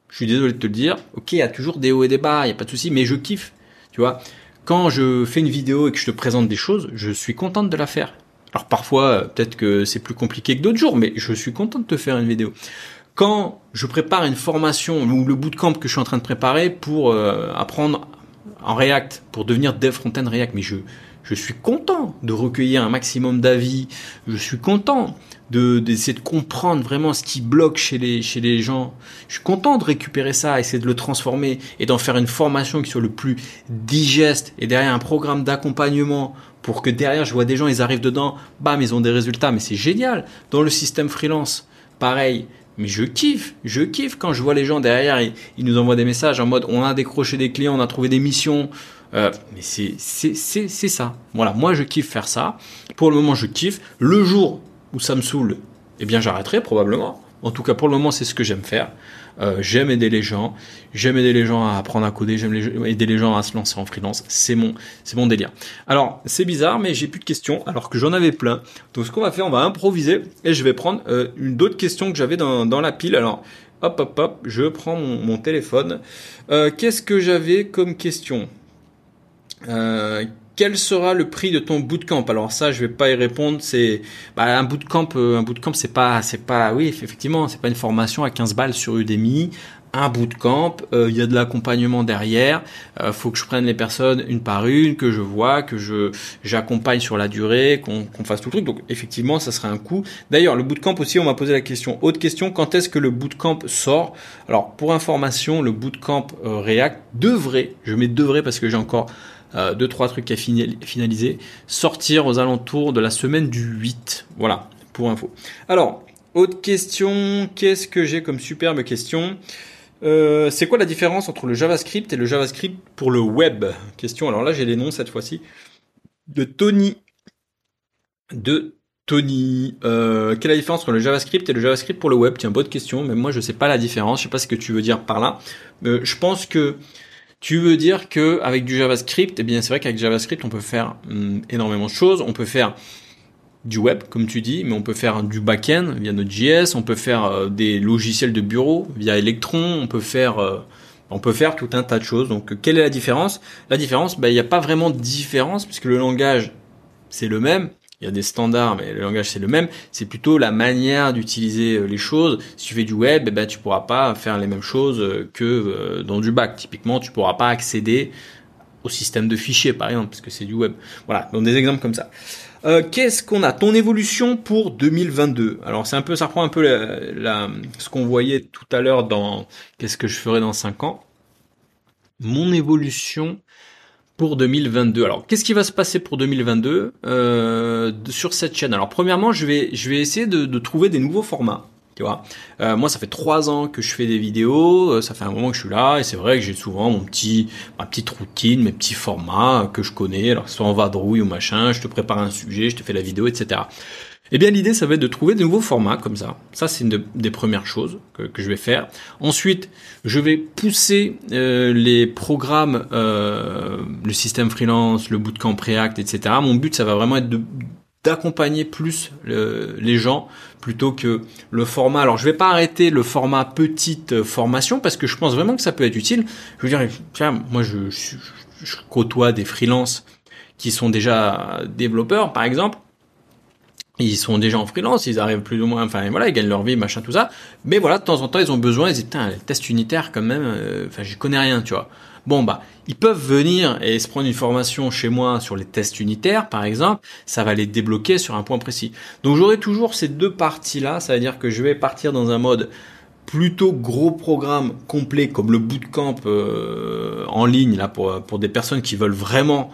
je suis désolé de te le dire, ok, il y a toujours des hauts et des bas, il n'y a pas de souci, mais je kiffe. Tu vois, quand je fais une vidéo et que je te présente des choses, je suis contente de la faire. Alors parfois, peut-être que c'est plus compliqué que d'autres jours, mais je suis content de te faire une vidéo. Quand je prépare une formation ou le bootcamp que je suis en train de préparer pour euh, apprendre en React, pour devenir dev front-end React, mais je, Je suis content de recueillir un maximum d'avis. Je suis content de d'essayer de comprendre vraiment ce qui bloque chez les chez les gens. Je suis content de récupérer ça, essayer de le transformer et d'en faire une formation qui soit le plus digeste et derrière un programme d'accompagnement pour que derrière je vois des gens ils arrivent dedans, bam ils ont des résultats, mais c'est génial. Dans le système freelance, pareil. Mais je kiffe, je kiffe quand je vois les gens derrière, ils, ils nous envoient des messages en mode on a décroché des clients, on a trouvé des missions, euh, mais c'est c'est ça. Voilà, moi je kiffe faire ça. Pour le moment, je kiffe. Le jour où ça me saoule, eh bien j'arrêterai probablement. En tout cas, pour le moment, c'est ce que j'aime faire. Euh, j'aime aider les gens. J'aime aider les gens à apprendre à coder. J'aime aider les gens à se lancer en freelance. C'est mon, c'est mon délire. Alors, c'est bizarre, mais j'ai plus de questions, alors que j'en avais plein. Donc, ce qu'on va faire, on va improviser et je vais prendre euh, une d'autres questions que j'avais dans, dans la pile. Alors, hop, hop, hop, je prends mon, mon téléphone. Euh, Qu'est-ce que j'avais comme question? Euh, quel sera le prix de ton bootcamp? Alors ça, je vais pas y répondre. C'est bah, un bootcamp. Euh, un bootcamp, c'est pas, c'est pas, oui, effectivement, c'est pas une formation à 15 balles sur Udemy. Un bootcamp, euh, il y a de l'accompagnement derrière. Euh, faut que je prenne les personnes une par une, que je vois, que je j'accompagne sur la durée, qu'on fasse tout le truc. Donc effectivement, ça sera un coût. D'ailleurs, le bootcamp aussi, on m'a posé la question. Autre question, quand est-ce que le bootcamp sort? Alors pour information, le bootcamp React devrait, je mets devrait parce que j'ai encore euh, deux trois trucs à finaliser, sortir aux alentours de la semaine du 8. Voilà, pour info. Alors, autre question, qu'est-ce que j'ai comme superbe question? Euh, c'est quoi la différence entre le JavaScript et le JavaScript pour le web? Question. Alors là, j'ai les noms cette fois-ci de Tony. De Tony. Euh, quelle est la différence entre le JavaScript et le JavaScript pour le web? Tiens, bonne question. Mais moi, je sais pas la différence. Je sais pas ce que tu veux dire par là. Euh, je pense que tu veux dire que avec du JavaScript, eh bien c'est vrai qu'avec JavaScript on peut faire hum, énormément de choses. On peut faire du web, comme tu dis, mais on peut faire du back-end via Node.js, on peut faire euh, des logiciels de bureau via Electron, on peut faire euh, on peut faire tout un tas de choses. Donc quelle est la différence? La différence, ben, il n'y a pas vraiment de différence puisque le langage c'est le même il y a des standards, mais le langage c'est le même. C'est plutôt la manière d'utiliser euh, les choses. Si tu fais du web, eh ben, tu pourras pas faire les mêmes choses euh, que euh, dans du bac. Typiquement, tu pourras pas accéder au système de fichiers, par exemple, parce que c'est du web. Voilà, donc des exemples comme ça. Euh, Qu'est-ce qu'on a? Ton évolution pour 2022. Alors c'est un peu, ça reprend un peu la, la, ce qu'on voyait tout à l'heure dans qu'est-ce que je ferai dans 5 ans? Mon évolution pour 2022. Alors, qu'est-ce qui va se passer pour 2022 euh, sur cette chaîne? Alors, premièrement, je vais, je vais essayer de, de trouver des nouveaux formats. Tu vois, euh, moi, ça fait trois ans que je fais des vidéos. Euh, ça fait un moment que je suis là, et c'est vrai que j'ai souvent mon petit, ma petite routine, mes petits formats que je connais. Alors, soit en vadrouille ou machin, je te prépare un sujet, je te fais la vidéo, etc. Eh bien, l'idée, ça va être de trouver de nouveaux formats comme ça. Ça, c'est une des premières choses que, je vais faire. Ensuite, je vais pousser euh, les programmes, euh, le système freelance, le bootcamp React, etc. Mon but, ça va vraiment être d'accompagner plus le, les gens plutôt que le format. Alors je vais pas arrêter le format petite formation parce que je pense vraiment que ça peut être utile. Je veux dire, tiens, moi je côtoie des freelances qui sont déjà développeurs par exemple ils sont déjà en freelance, ils arrivent plus ou moins, enfin voilà, ils gagnent leur vie, machin, tout ça. Mais voilà, de temps en temps, ils ont besoin, ils disent, putain, les tests unitaires quand même, euh, enfin, j'y connais rien, tu vois. Bon, bah, ils peuvent venir et se prendre une formation chez moi sur les tests unitaires, par exemple, ça va les débloquer sur un point précis. Donc j'aurai toujours ces deux parties-là, ça veut dire que je vais partir dans un mode plutôt gros programme complet comme le bootcamp euh, en ligne là pour pour des personnes qui veulent vraiment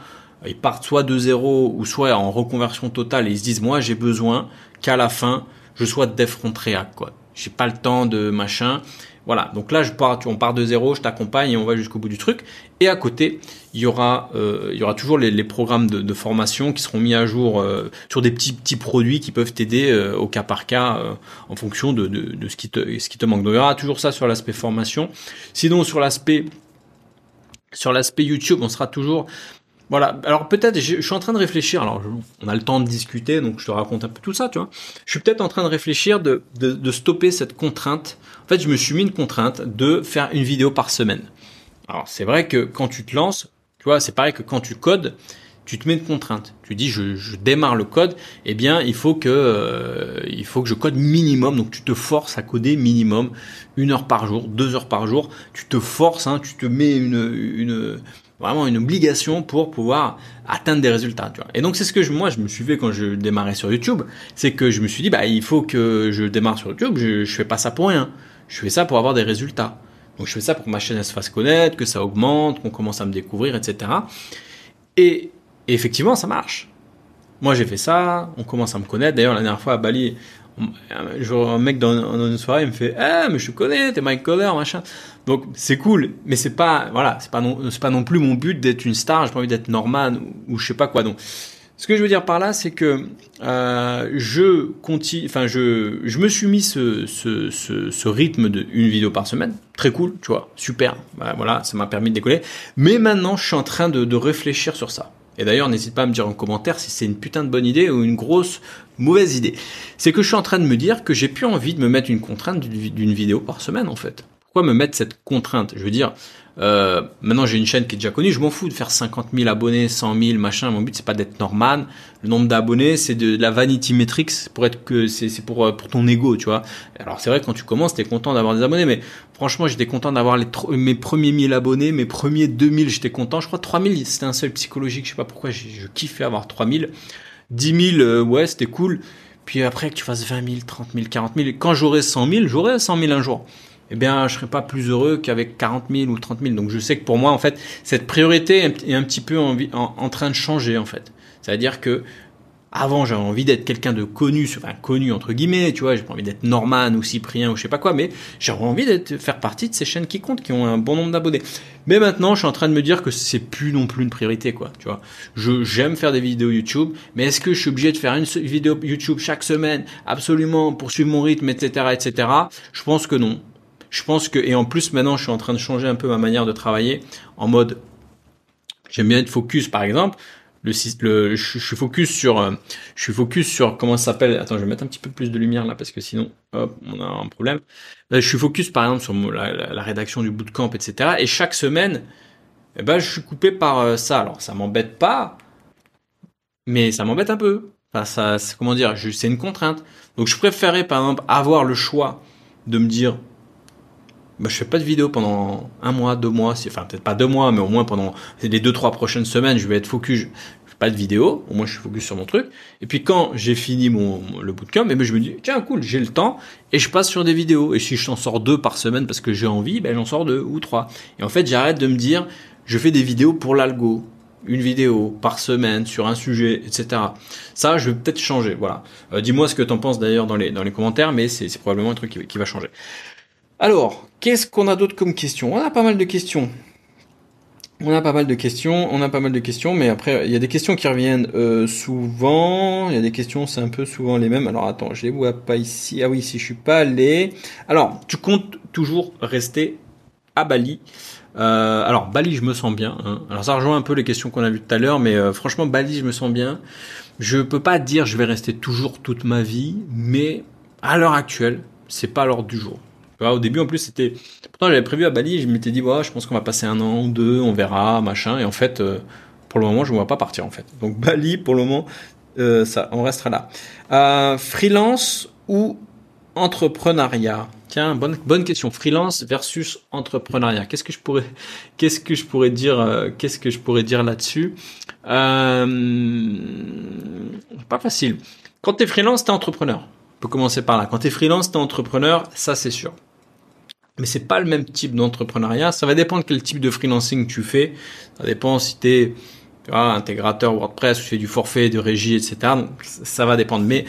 ils partent soit de zéro ou soit en reconversion totale et ils se disent moi j'ai besoin qu'à la fin je sois dev front React quoi. J'ai pas le temps de machin. Voilà, donc là je pars, on part de zéro, je t'accompagne et on va jusqu'au bout du truc. Et à côté, il y aura, euh, il y aura toujours les, les programmes de, de, formation qui seront mis à jour euh, sur des petits petits produits qui peuvent t'aider euh, au cas par cas euh, en fonction de, de, de, ce qui te ce qui te manque. Donc il y aura toujours ça sur l'aspect formation. Sinon sur l'aspect sur l'aspect YouTube, on sera toujours voilà. Alors peut-être, je, suis en train de réfléchir. Alors, on a le temps de discuter, donc je te raconte un peu tout ça, tu vois. Je suis peut-être en train de réfléchir de, stopper cette contrainte. En fait, je me suis mis une contrainte de faire une vidéo par semaine. Alors, c'est vrai que quand tu te lances, tu vois, c'est pareil que quand tu codes, tu te mets une contrainte. Tu dis, je, démarre le code. Eh bien, il faut que, euh, il faut que je code minimum. Donc, tu te forces à coder minimum une heure par jour, deux heures par jour. Tu te forces, hein, tu te mets une vraiment une obligation pour pouvoir atteindre des résultats. Et donc c'est ce que moi je me suis fait quand je démarrais sur YouTube, c'est que je me suis dit bah il faut que je démarre sur YouTube, je, je fais pas ça pour rien, je fais ça pour avoir des résultats. Donc je fais ça pour que ma chaîne se fasse connaître, que ça augmente, qu'on commence à me découvrir, etc. Et, et effectivement ça marche. Moi j'ai fait ça, on commence à me connaître. D'ailleurs la dernière fois à Bali, un mec dans, une soirée il me fait ah mais je te connais t'es Mike Coller machin. Donc c'est cool mais c'est pas voilà c'est pas non pas non plus mon but d'être une star j'ai pas envie d'être Norman ou, je sais pas quoi. Donc ce que je veux dire par là c'est que euh, je continue je je me suis mis ce ce, ce, ce rythme de une vidéo par semaine. Très cool tu vois super. Bah, voilà ça m'a permis de décoller. Mais maintenant je suis en train de, de réfléchir sur ça. Et d'ailleurs, n'hésite pas à me dire en commentaire si c'est une putain de bonne idée ou une grosse mauvaise idée. C'est que je suis en train de me dire que j'ai plus envie de me mettre une contrainte d'une vidéo par semaine en fait. Pourquoi me mettre cette contrainte? Je veux dire, euh, maintenant j'ai une chaîne qui est déjà connue, je m'en fous de faire 50 000 abonnés, 100 000, machin. Mon but c'est pas d'être Norman. Le nombre d'abonnés c'est de, la vanity metrics pour être que c'est pour euh, pour ton ego, tu vois. Alors c'est vrai quand tu commences t'es content d'avoir des abonnés, mais franchement j'étais content d'avoir mes premiers 1000 abonnés, mes premiers 2000 j'étais content. Je crois 3000 c'était un seul psychologique, je sais pas pourquoi je, je kiffais avoir 3000. 10 000 euh, ouais c'était cool. Puis après que tu fasses 20 000, 30 000, 40 000, quand j'aurai 100 000, j'aurai 100 000 un jour eh bien, je serais pas plus heureux qu'avec 40 000 ou 30 000. Donc, je sais que pour moi, en fait, cette priorité est un petit peu en, en, train de changer, en fait. C'est-à-dire que avant, j'avais envie d'être quelqu'un de connu, enfin connu entre guillemets, tu vois, j'ai pas envie d'être Norman ou Cyprien ou je sais pas quoi, mais j'aurais envie d'être faire partie de ces chaînes qui comptent, qui ont un bon nombre d'abonnés. Mais maintenant, je suis en train de me dire que c'est plus non plus une priorité, quoi, tu vois. Je j'aime faire des vidéos YouTube, mais est-ce que je suis obligé de faire une vidéo YouTube chaque semaine, absolument pour suivre mon rythme, etc., etc. Je pense que non. Je pense que, et en plus maintenant, je suis en train de changer un peu ma manière de travailler en mode, j'aime bien être focus, par exemple. Le, le je, suis focus sur, euh, je suis focus sur comment ça s'appelle. Attends, je vais mettre un petit peu plus de lumière là parce que sinon, hop, on a un problème. je suis focus par exemple sur la, rédaction du bootcamp, etc. Et chaque semaine, eh ben, je suis coupé par euh, ça. Alors, ça m'embête pas, mais ça m'embête un peu. Enfin, ça, comment dire, c'est une contrainte. Donc, je préférais par exemple avoir le choix de me dire, bah, je fais pas de vidéo pendant un mois, deux mois, enfin peut-être pas deux mois, mais au moins pendant les deux, trois prochaines semaines, je vais être focus. Je fais pas de vidéo, au moins je suis focus sur mon truc. Et puis quand j'ai fini mon, le bootcamp, et eh ben je me dis tiens cool, j'ai le temps et je passe sur des vidéos. Et si je t'en sors deux par semaine parce que j'ai envie, ben j'en sors deux ou trois. Et en fait j'arrête de me dire je fais des vidéos pour l'algo une vidéo par semaine sur un sujet, etc. Ça, je vais peut-être changer. Voilà. Euh, dis-moi ce que tu en penses d'ailleurs dans les dans les commentaires, mais c'est probablement un truc qui va changer. Alors, qu'est-ce qu'on a d'autre comme questions On a pas mal de questions. On a pas mal de questions, on a pas mal de questions, mais après il y a des questions qui reviennent euh, souvent. Il y a des questions, c'est un peu souvent les mêmes. Alors attends, je les vois pas ici. Ah oui, si je suis pas allé. Alors, tu comptes toujours rester à Bali. Euh, alors Bali, je me sens bien. Hein. Alors ça rejoint un peu les questions qu'on a vues tout à l'heure, mais euh, franchement Bali, je me sens bien. Je peux pas dire je vais rester toujours toute ma vie, mais à l'heure actuelle, c'est pas l'ordre du jour au début, en plus, c'était. Pourtant, j'avais prévu à Bali, je m'étais dit, ouais, je pense qu'on va passer un an ou deux, on verra, machin. Et en fait, euh, pour le moment, je ne vois pas partir, en fait. Donc, Bali, pour le moment, euh, ça, on restera là. Euh, freelance ou entrepreneuriat? Tiens, bonne, question. Freelance versus entrepreneuriat. Qu'est-ce que je pourrais, qu'est-ce que je pourrais dire, qu'est-ce que je pourrais dire là-dessus? Pas facile. Quand tu es freelance, tu es entrepreneur peut commencer par là. Quand tu es freelance, tu es entrepreneur, ça c'est sûr. Mais c'est pas le même type d'entrepreneuriat. Ça va dépendre quel type de freelancing tu fais. Ça dépend si tu es intégrateur WordPress, tu fais du forfait, de régie, etc. Ça va dépendre. Mais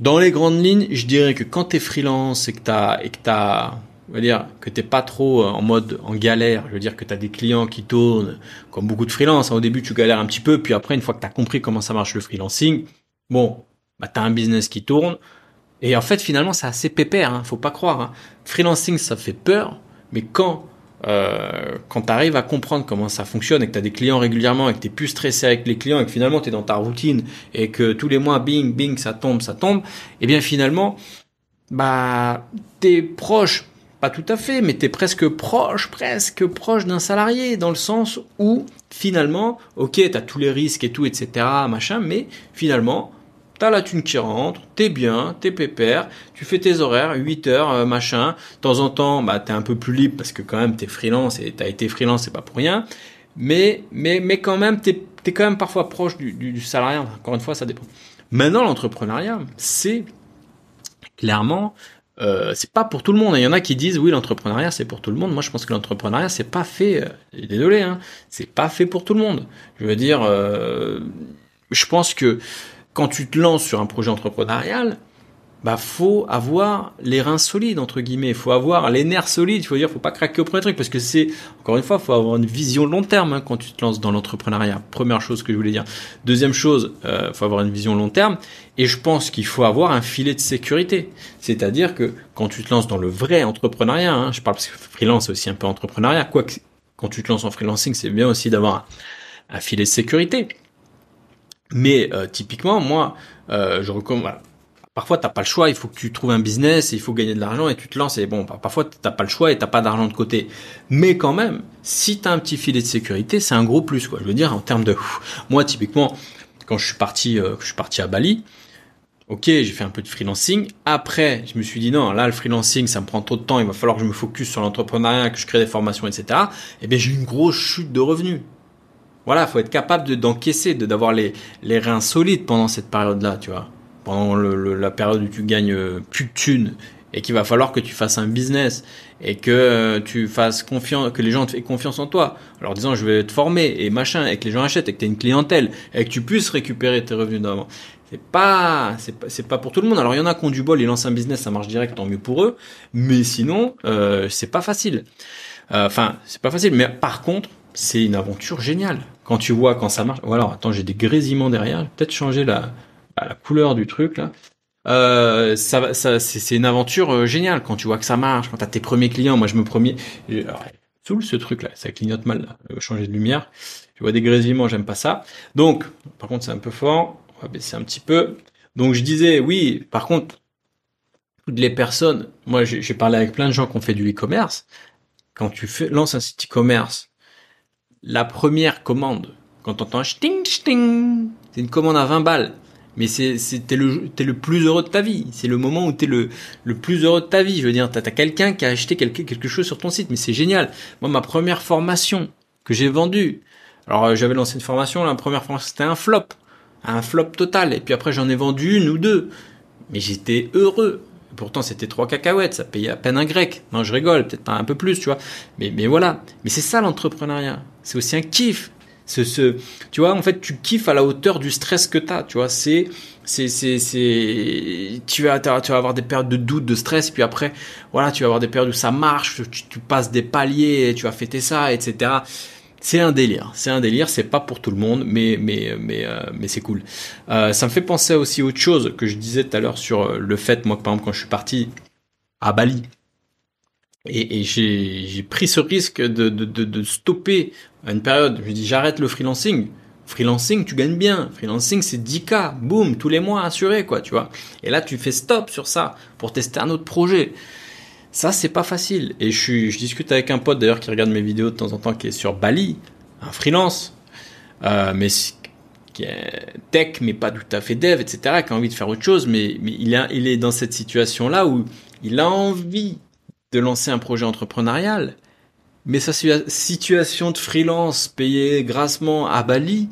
dans les grandes lignes, je dirais que quand tu es freelance et que tu et que t'as on va dire que t'es pas trop en mode en galère, je veux dire que tu as des clients qui tournent comme beaucoup de freelance. Au début, tu galères un petit peu, puis après, une fois que tu as compris comment ça marche le freelancing, bon, bah, tu as un business qui tourne, et en fait, finalement, c'est assez pépère, hein, faut pas croire. Hein. Freelancing, ça fait peur, mais quand euh, quand tu arrives à comprendre comment ça fonctionne et que tu as des clients régulièrement et que tu plus stressé avec les clients et que finalement tu es dans ta routine et que tous les mois, bing, bing, ça tombe, ça tombe, et eh bien finalement, bah, tu es proche, pas tout à fait, mais tu es presque proche, presque proche d'un salarié dans le sens où finalement, ok, tu as tous les risques et tout, etc., machin, mais finalement, t'as la thune qui rentre, t'es bien, t'es pépère, tu fais tes horaires, 8 heures, euh, machin. De temps en temps, bah, t'es un peu plus libre parce que quand même t'es freelance et t'as été freelance, c'est pas pour rien. mais, mais, mais quand même, tu es, quand même parfois proche du, du, salariat. Encore une fois, ça dépend. Maintenant, l'entrepreneuriat, c'est clairement, euh, c'est pas pour tout le monde. Il y en a qui disent oui, l'entrepreneuriat c'est pour tout le monde. Moi, je pense que l'entrepreneuriat c'est pas fait. Euh, désolé, hein, c'est pas fait pour tout le monde. Je veux dire, je pense que quand tu te lances sur un projet entrepreneurial, bah faut avoir les reins solides entre guillemets, il faut avoir les nerfs solides, il faut dire faut pas craquer au premier truc parce que c'est encore une fois, faut avoir une vision long terme hein, quand tu te lances dans l'entrepreneuriat. Première chose que je voulais dire. Deuxième chose, euh, faut avoir une vision long terme et je pense qu'il faut avoir un filet de sécurité. C'est-à-dire que quand tu te lances dans le vrai entrepreneuriat, hein, je parle parce que freelance aussi un peu entrepreneuriat, quoique quand tu te lances en freelancing, c'est bien aussi d'avoir un, filet de sécurité. Mais euh, typiquement, moi, euh, je recommande parfois t'as pas le choix, il faut que tu trouves un business, il faut gagner de l'argent et tu te lances et bon, parfois t'as pas le choix et t'as pas d'argent de côté. Mais quand même, si t'as un petit filet de sécurité, c'est un gros plus quoi. Je veux dire en termes de, moi typiquement, quand je suis parti, euh, je suis parti à Bali, ok, j'ai fait un peu de freelancing. Après, je me suis dit non, là le freelancing, ça me prend trop de temps, il va falloir que je me focus sur l'entrepreneuriat, que je crée des formations, etc. Et eh bien j'ai eu une grosse chute de revenus. Voilà, faut être capable d'encaisser, de d'avoir les les reins solides pendant cette période-là, tu vois pendant la période où tu gagnes euh, plus de thunes et qu'il va falloir que tu fasses un business et que euh, tu fasses confiance, que les gens te fassent confiance en toi, alors disant je vais te former et machin, et que les gens achètent et que tu aies une clientèle et que tu puisses récupérer tes revenus d'avant. C'est pas, c'est pas, c'est pas pour tout le monde. Alors il y en a qui ont du bol, ils lancent un business, ça marche direct, tant mieux pour eux. Mais sinon, euh, c'est pas facile. Euh, enfin, c'est pas facile. Mais par contre, c'est une aventure géniale. Quand tu vois quand ça marche. Voilà, attends, j'ai des grésillements derrière. Peut-être changer la, la couleur du truc là. Euh, ça, ça c'est une aventure euh, géniale quand tu vois que ça marche, quand t'as tes premiers clients. Moi, je me premier, sous ce truc là, ça clignote mal là. Euh, changer de lumière. Tu vois des grésillements, j'aime pas ça. Donc, par contre, c'est un peu fort. On va baisser un petit peu. Donc, je disais, oui. Par contre, toutes les personnes, moi, j'ai parlé avec plein de gens qui ont fait du e-commerce. Quand tu fais, lances un site e-commerce, la première commande, quand t'entends ting ting, c'est une commande à 20 balles. Mais c'est t'es le le plus heureux de ta vie. C'est le moment où t'es le le plus heureux de ta vie. Je veux dire t'as as, quelqu'un qui a acheté quelque quelque chose sur ton site. Mais c'est génial. Moi ma première formation que j'ai vendue alors euh, j'avais lancé une formation la première formation c'était un flop. Un flop total. Et puis après j'en ai vendu une ou deux. Mais j'étais heureux. Pourtant c'était trois cacahuètes. Ça payait à peine un grec. Non je rigole. Peut-être un peu plus tu vois. Mais mais voilà. Mais c'est ça l'entrepreneuriat c'est aussi un kiff ce, ce, tu vois, en fait, tu kiffes à la hauteur du stress que tu as, tu vois, c'est, c'est, c'est, c'est, tu vas, tu vas avoir des périodes de doute, de stress, puis après, voilà, tu vas avoir des périodes où ça marche, tu, passes des paliers, tu vas fêter ça, etc. C'est un délire, c'est un délire, c'est pas pour tout le monde, mais mais mais euh, mais c'est cool. Euh, ça me fait penser aussi à autre chose que je disais tout à l'heure sur le fait, moi, par exemple, quand je suis parti à Bali, et, j'ai pris ce risque de, de, stopper à une période. Je dis, j'arrête le freelancing. Freelancing, tu gagnes bien. Freelancing, c'est 10K. Boum, tous les mois assuré, quoi, tu vois. Et là, tu fais stop sur ça pour tester un autre projet. Ça, c'est pas facile. Et je, je discute avec un pote, d'ailleurs, qui regarde mes vidéos de temps en temps, qui est sur Bali, un freelance, euh, mais qui est tech, mais pas tout à fait dev, etc., qui a envie de faire autre chose, mais, il est dans cette situation-là où il a envie de lancer un projet entrepreneurial, mais sa situation de freelance payé grassement à Bali,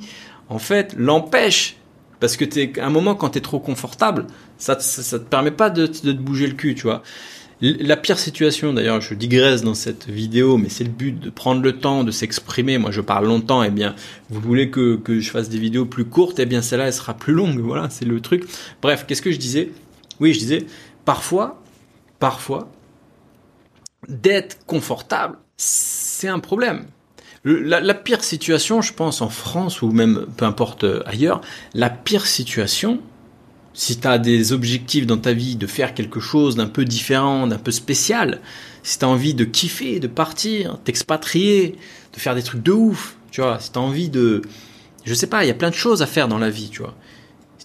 en fait, l'empêche. Parce que t'es, un moment, quand tu es trop confortable, ça, ça, te permet pas de, de te bouger le cul, tu vois. La pire situation, d'ailleurs, je digresse dans cette vidéo, mais c'est le but de prendre le temps de s'exprimer. Moi, je parle longtemps, et eh bien, vous voulez que, que je fasse des vidéos plus courtes, et eh bien, celle-là, elle sera plus longue. Voilà, c'est le truc. Bref, qu'est-ce que je disais? Oui, je disais, parfois, parfois, d'être confortable, c'est un problème. La, pire situation, je pense, en France ou même peu importe euh, ailleurs, la pire situation, si tu as des objectifs dans ta vie de faire quelque chose d'un peu différent, d'un peu spécial, si tu as envie de kiffer, de partir, t'expatrier, de faire des trucs de ouf, tu vois, si tu as envie de... Je sais pas, il y a plein de choses à faire dans la vie, tu vois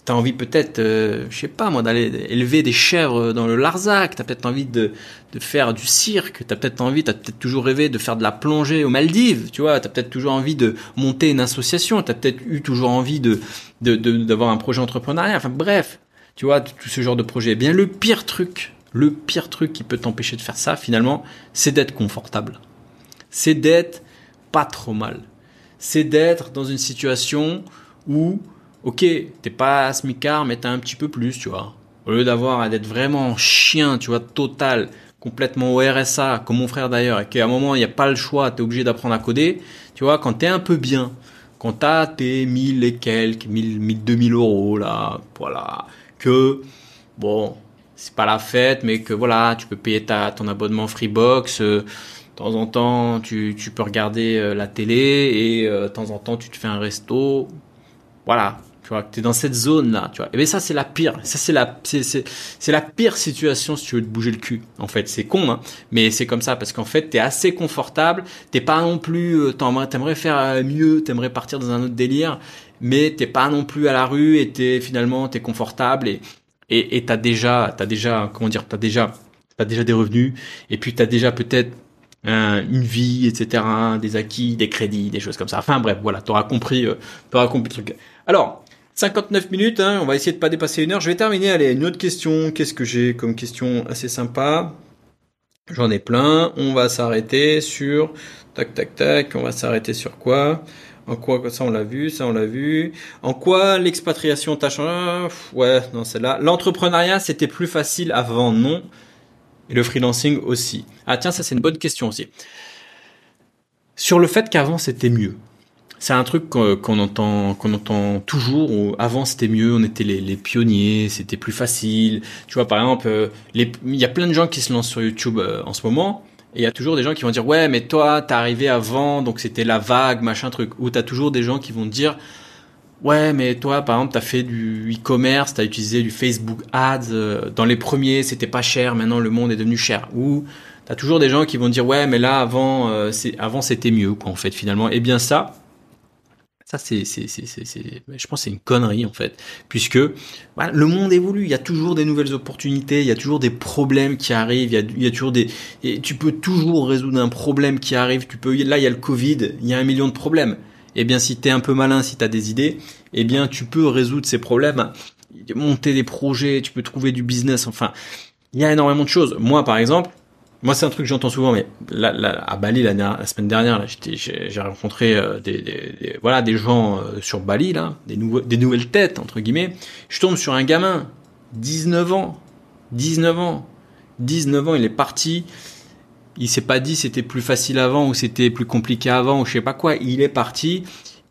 t'as envie peut-être, euh, je sais pas moi, d'aller élever des chèvres dans le Larzac, t'as peut-être envie de, de faire du cirque, t'as peut-être envie, t'as peut-être toujours rêvé de faire de la plongée aux Maldives, tu vois, t'as peut-être toujours envie de monter une association, t'as peut-être eu toujours envie de d'avoir un projet entrepreneurial, enfin bref, tu vois, tout ce genre de projet. Eh bien, le pire truc, le pire truc qui peut t'empêcher de faire ça, finalement, c'est d'être confortable. C'est d'être pas trop mal. c'est d'être dans une situation où, ok, t'es pas smicard, mais t'as un petit peu plus, tu vois. Au lieu d'avoir d'être vraiment chien, tu vois, total, complètement au RSA, comme mon frère d'ailleurs, et qu'à un moment, il n'y a pas le choix, tu es obligé d'apprendre à coder, tu vois, quand tu es un peu bien, quand tu as tes 1000 et quelques, 1000, 1000, 2000 euros, là, voilà, que, bon, c'est pas la fête, mais que voilà, tu peux payer ta, ton abonnement Freebox, euh, de temps en temps, tu, tu peux regarder euh, la télé, et euh, de temps en temps, tu te fais un resto, voilà, tu vois, que tu es dans cette zone-là, tu vois. Et bien ça, c'est la pire. Ça, c'est la, c'est, la pire situation si tu veux te bouger le cul. En fait, c'est con, hein. Mais c'est comme ça parce qu'en fait, t'es assez confortable. T'es pas non plus, euh, t'aimerais faire euh, mieux, t'aimerais partir dans un autre délire, mais t'es pas non plus à la rue et t'es finalement, t'es confortable et, et, et t'as déjà, t'as déjà, comment dire, t'as déjà, t'as déjà des revenus et puis t'as déjà peut-être une vie, etc., des acquis, des crédits, des choses comme ça. Enfin bref, voilà, t'auras compris, euh, t'auras compris le truc. Alors, 59 minutes, hein, on va essayer de pas dépasser une heure. Je vais terminer, allez, une autre question. Qu'est-ce que j'ai comme question assez sympa? J'en ai plein. On va s'arrêter sur... Tac, tac, tac. On va s'arrêter sur quoi? En quoi, ça on l'a vu, ça on l'a vu. En quoi l'expatriation t'a changé? Ouais, non, c'est là. L'entrepreneuriat, c'était plus facile avant, non. Et le freelancing aussi. Ah tiens, ça c'est une bonne question aussi. Sur le fait qu'avant c'était mieux c'est un truc qu'on entend qu'on entend toujours. avant c'était mieux, on était les, pionniers, c'était plus facile. Tu vois par exemple, euh, il y a plein de gens qui se lancent sur YouTube euh, en ce moment. Et il y a toujours des gens qui vont dire ouais mais toi t'es arrivé avant donc c'était la vague machin truc. Ou t'as toujours des gens qui vont dire ouais mais toi par exemple t'as fait du e-commerce, t'as utilisé du Facebook Ads. Euh, dans les premiers c'était pas cher, maintenant le monde est devenu cher. Ou t'as toujours des gens qui vont dire ouais mais là avant c'est avant c'était mieux quoi en fait finalement. Et eh bien ça ça, c'est, c'est, c'est, je pense, c'est une connerie en fait, puisque voilà, le monde évolue. Il y a toujours des nouvelles opportunités, il y a toujours des problèmes qui arrivent, il y a, il y a toujours des, et tu peux toujours résoudre un problème qui arrive. Tu peux, là, il y a le Covid, il y a un million de problèmes. Eh bien, si t'es un peu malin, si t'as des idées, eh bien, tu peux résoudre ces problèmes, monter des projets, tu peux trouver du business. Enfin, il y a énormément de choses. Moi, par exemple, moi, c'est un truc que j'entends souvent, mais là, à Bali, la, semaine dernière, j'ai rencontré euh, des, des, voilà, des gens euh, sur Bali, là, des, des nouvelles têtes, entre guillemets. Je tombe sur un gamin, 19 ans, 19 ans, 19 ans, il est parti. Il s'est pas dit c'était plus facile avant ou c'était plus compliqué avant ou je sais pas quoi. Il est parti.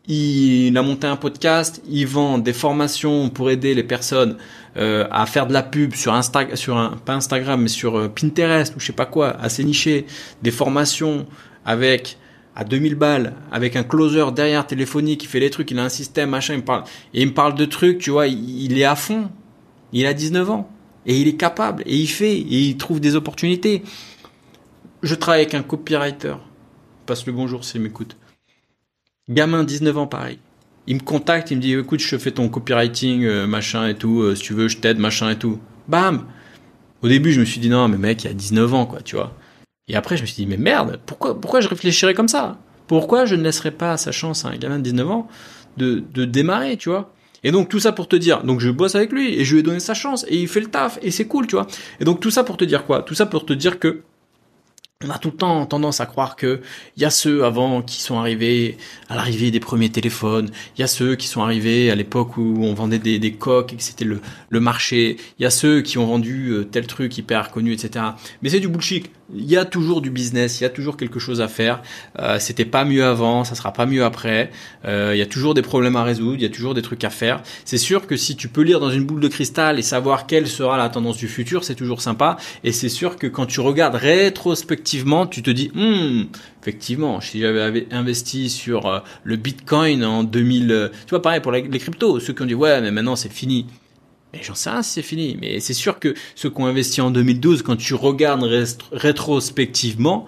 Il a monté un podcast. Il vend des formations pour aider les personnes euh, à faire de la pub sur Instagram, pas Instagram, mais sur euh, Pinterest ou je sais pas quoi, assez niché, des formations avec à 2000 balles, avec un closer derrière téléphonique qui fait les trucs, il a un système, machin, il me parle, et il me parle de trucs, tu vois, il, est à fond. Il a 19 ans. Et il est capable. Et il fait. Et il trouve des opportunités. Je travaille avec un copywriter. Passe le bonjour s'il m'écoute. Gamin, 19 ans, pareil il me contacte, il me dit écoute, je fais ton copywriting, euh, machin et tout, euh, si tu veux, je t'aide, machin et tout. Bam Au début, je me suis dit non, mais mec, il a 19 ans, quoi, tu vois. Et après, je me suis dit mais merde, pourquoi, pourquoi je réfléchirais comme ça? Pourquoi je ne laisserais pas sa chance à un gamin de 19 ans de, de démarrer, tu vois? Et donc tout ça pour te dire, donc je bosse avec lui et je lui ai donné sa chance et il fait le taf et c'est cool, tu vois. Et donc tout ça pour te dire quoi? Tout ça pour te dire que on a tout le temps tendance à croire que il y a ceux avant qui sont arrivés à l'arrivée des premiers téléphones, il y a ceux qui sont arrivés à l'époque où on vendait des, coques et que c'était le, le marché, il y a ceux qui ont vendu euh, tel truc hyper connu, etc. Mais c'est du bullshit il y a toujours du business, il y a toujours quelque chose à faire. Euh, C'était pas mieux avant, ça sera pas mieux après. Euh, il y a toujours des problèmes à résoudre, il y a toujours des trucs à faire. C'est sûr que si tu peux lire dans une boule de cristal et savoir quelle sera la tendance du futur, c'est toujours sympa. Et c'est sûr que quand tu regardes rétrospectivement, tu te dis, hmm, effectivement, si j'avais investi sur euh, le Bitcoin en 2000, euh, tu vois, pareil pour les cryptos, ceux qui ont dit ouais, mais maintenant c'est fini. Mais j'en sais rien si c'est fini. Mais c'est sûr que ceux qui ont investi en 2012, quand tu regardes rétrospectivement,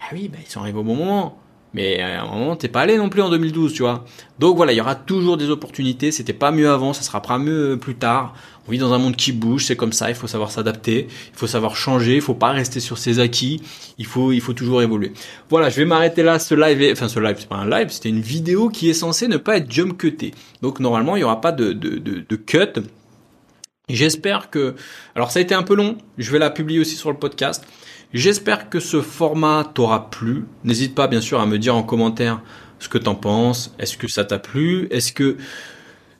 ah oui, bah, ils sont arrivés au bon moment. Mais à un moment, t'es pas allé non plus en 2012, tu vois. Donc voilà, il y aura toujours des opportunités. C'était pas mieux avant, ça sera pas mieux plus tard. On vit dans un monde qui bouge, c'est comme ça. Il faut savoir s'adapter, il faut savoir changer, il faut pas rester sur ses acquis. Il faut, il faut toujours évoluer. Voilà, je vais m'arrêter là. Ce live, enfin ce live, c'est pas un live, c'était une vidéo qui est censée ne pas être jump cutée. Donc normalement, il y aura pas de, de, de cut. J'espère que... Alors ça a été un peu long, je vais la publier aussi sur le podcast. J'espère que ce format t'aura plu. N'hésite pas bien sûr à me dire en commentaire ce que t'en penses. Est-ce que ça t'a plu? Est-ce que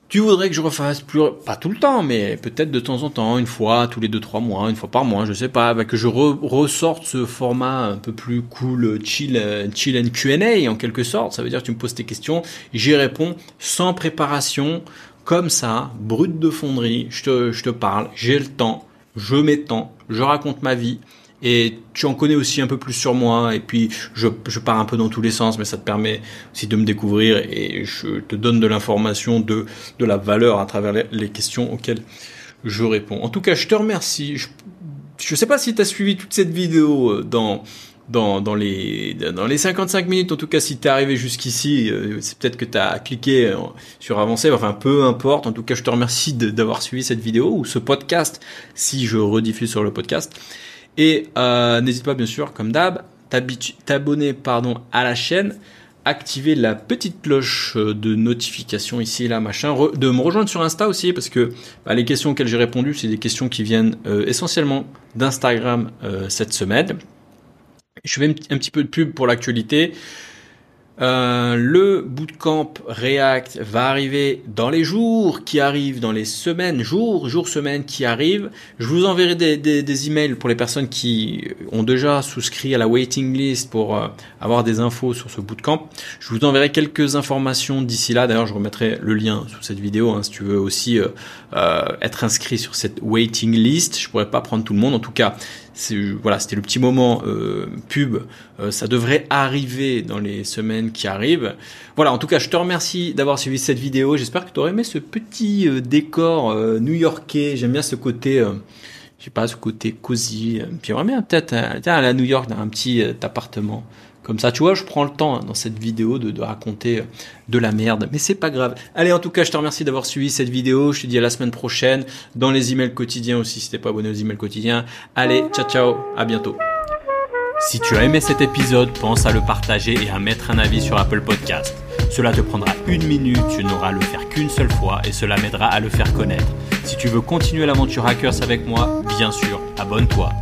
tu voudrais que je refasse plus, pas tout le temps, mais peut-être de temps en temps, une fois, tous les deux, trois mois, une fois par mois, je sais pas, bah, que je ressorte ce format un peu plus cool, chill, chill and Q&A en quelque sorte. Ça veut dire que tu me poses tes questions, j'y réponds sans préparation, comme ça, brut de fonderie, je te, je te parle, j'ai le temps, je m'étends, je raconte ma vie et tu en connais aussi un peu plus sur moi et puis je, pars un peu dans tous les sens mais ça te permet aussi de me découvrir et je te donne de l'information de de la valeur à travers les, questions auxquelles je réponds. En tout cas, je te remercie. Je, je sais pas si tu as suivi toute cette vidéo euh, dans dans, dans, les, dans les 55 minutes, en tout cas si tu es arrivé jusqu'ici, euh, c'est peut-être que tu as cliqué euh, sur avancer, enfin peu importe, en tout cas je te remercie d'avoir suivi cette vidéo ou ce podcast si je rediffuse sur le podcast. Et euh, n'hésite pas bien sûr, comme d'hab, t'abonner pardon à la chaîne, activer la petite cloche euh, de notification ici là machin, de me rejoindre sur Insta aussi parce que bah, les questions auxquelles j'ai répondu, c'est des questions qui viennent euh, essentiellement d'Instagram cette semaine. Je fais un petit peu de pub pour l'actualité. Euh, le bootcamp React va arriver dans les jours qui arrivent, dans les semaines, jours, jours, semaines qui arrivent. Je vous enverrai des, des, des emails pour les personnes qui ont déjà souscrit à la waiting list pour euh, avoir des infos sur ce bootcamp. Je vous enverrai quelques informations d'ici là. D'ailleurs, je remettrai le lien sous cette vidéo hein, si tu veux aussi euh, être inscrit sur cette waiting list. Je pourrais pas prendre tout le monde. En tout cas, voilà, c'était le petit moment euh, pub. Euh, ça devrait arriver dans les semaines qui arrivent. Voilà, en tout cas, je te remercie d'avoir suivi cette vidéo. J'espère que tu aurais aimé ce petit euh, décor new-yorkais. J'aime bien ce côté, je sais pas, ce côté cosy. Puis bien peut-être à New York dans un petit appartement comme ça, tu vois, je prends le temps hein, dans cette vidéo de, raconter de la merde, mais c'est pas grave. Allez, en tout cas, je te remercie d'avoir suivi cette vidéo. Je te dis à la semaine prochaine dans les emails quotidiens aussi si t'es pas abonné aux emails quotidiens. Allez, ciao ciao, à bientôt. Si tu as aimé cet épisode, pense à le partager et à mettre un avis sur Apple Podcast. Cela te prendra une minute, tu n'auras à le faire qu'une seule fois et cela m'aidera à le faire connaître. Si tu veux continuer l'aventure Hackers avec moi, bien sûr, abonne-toi.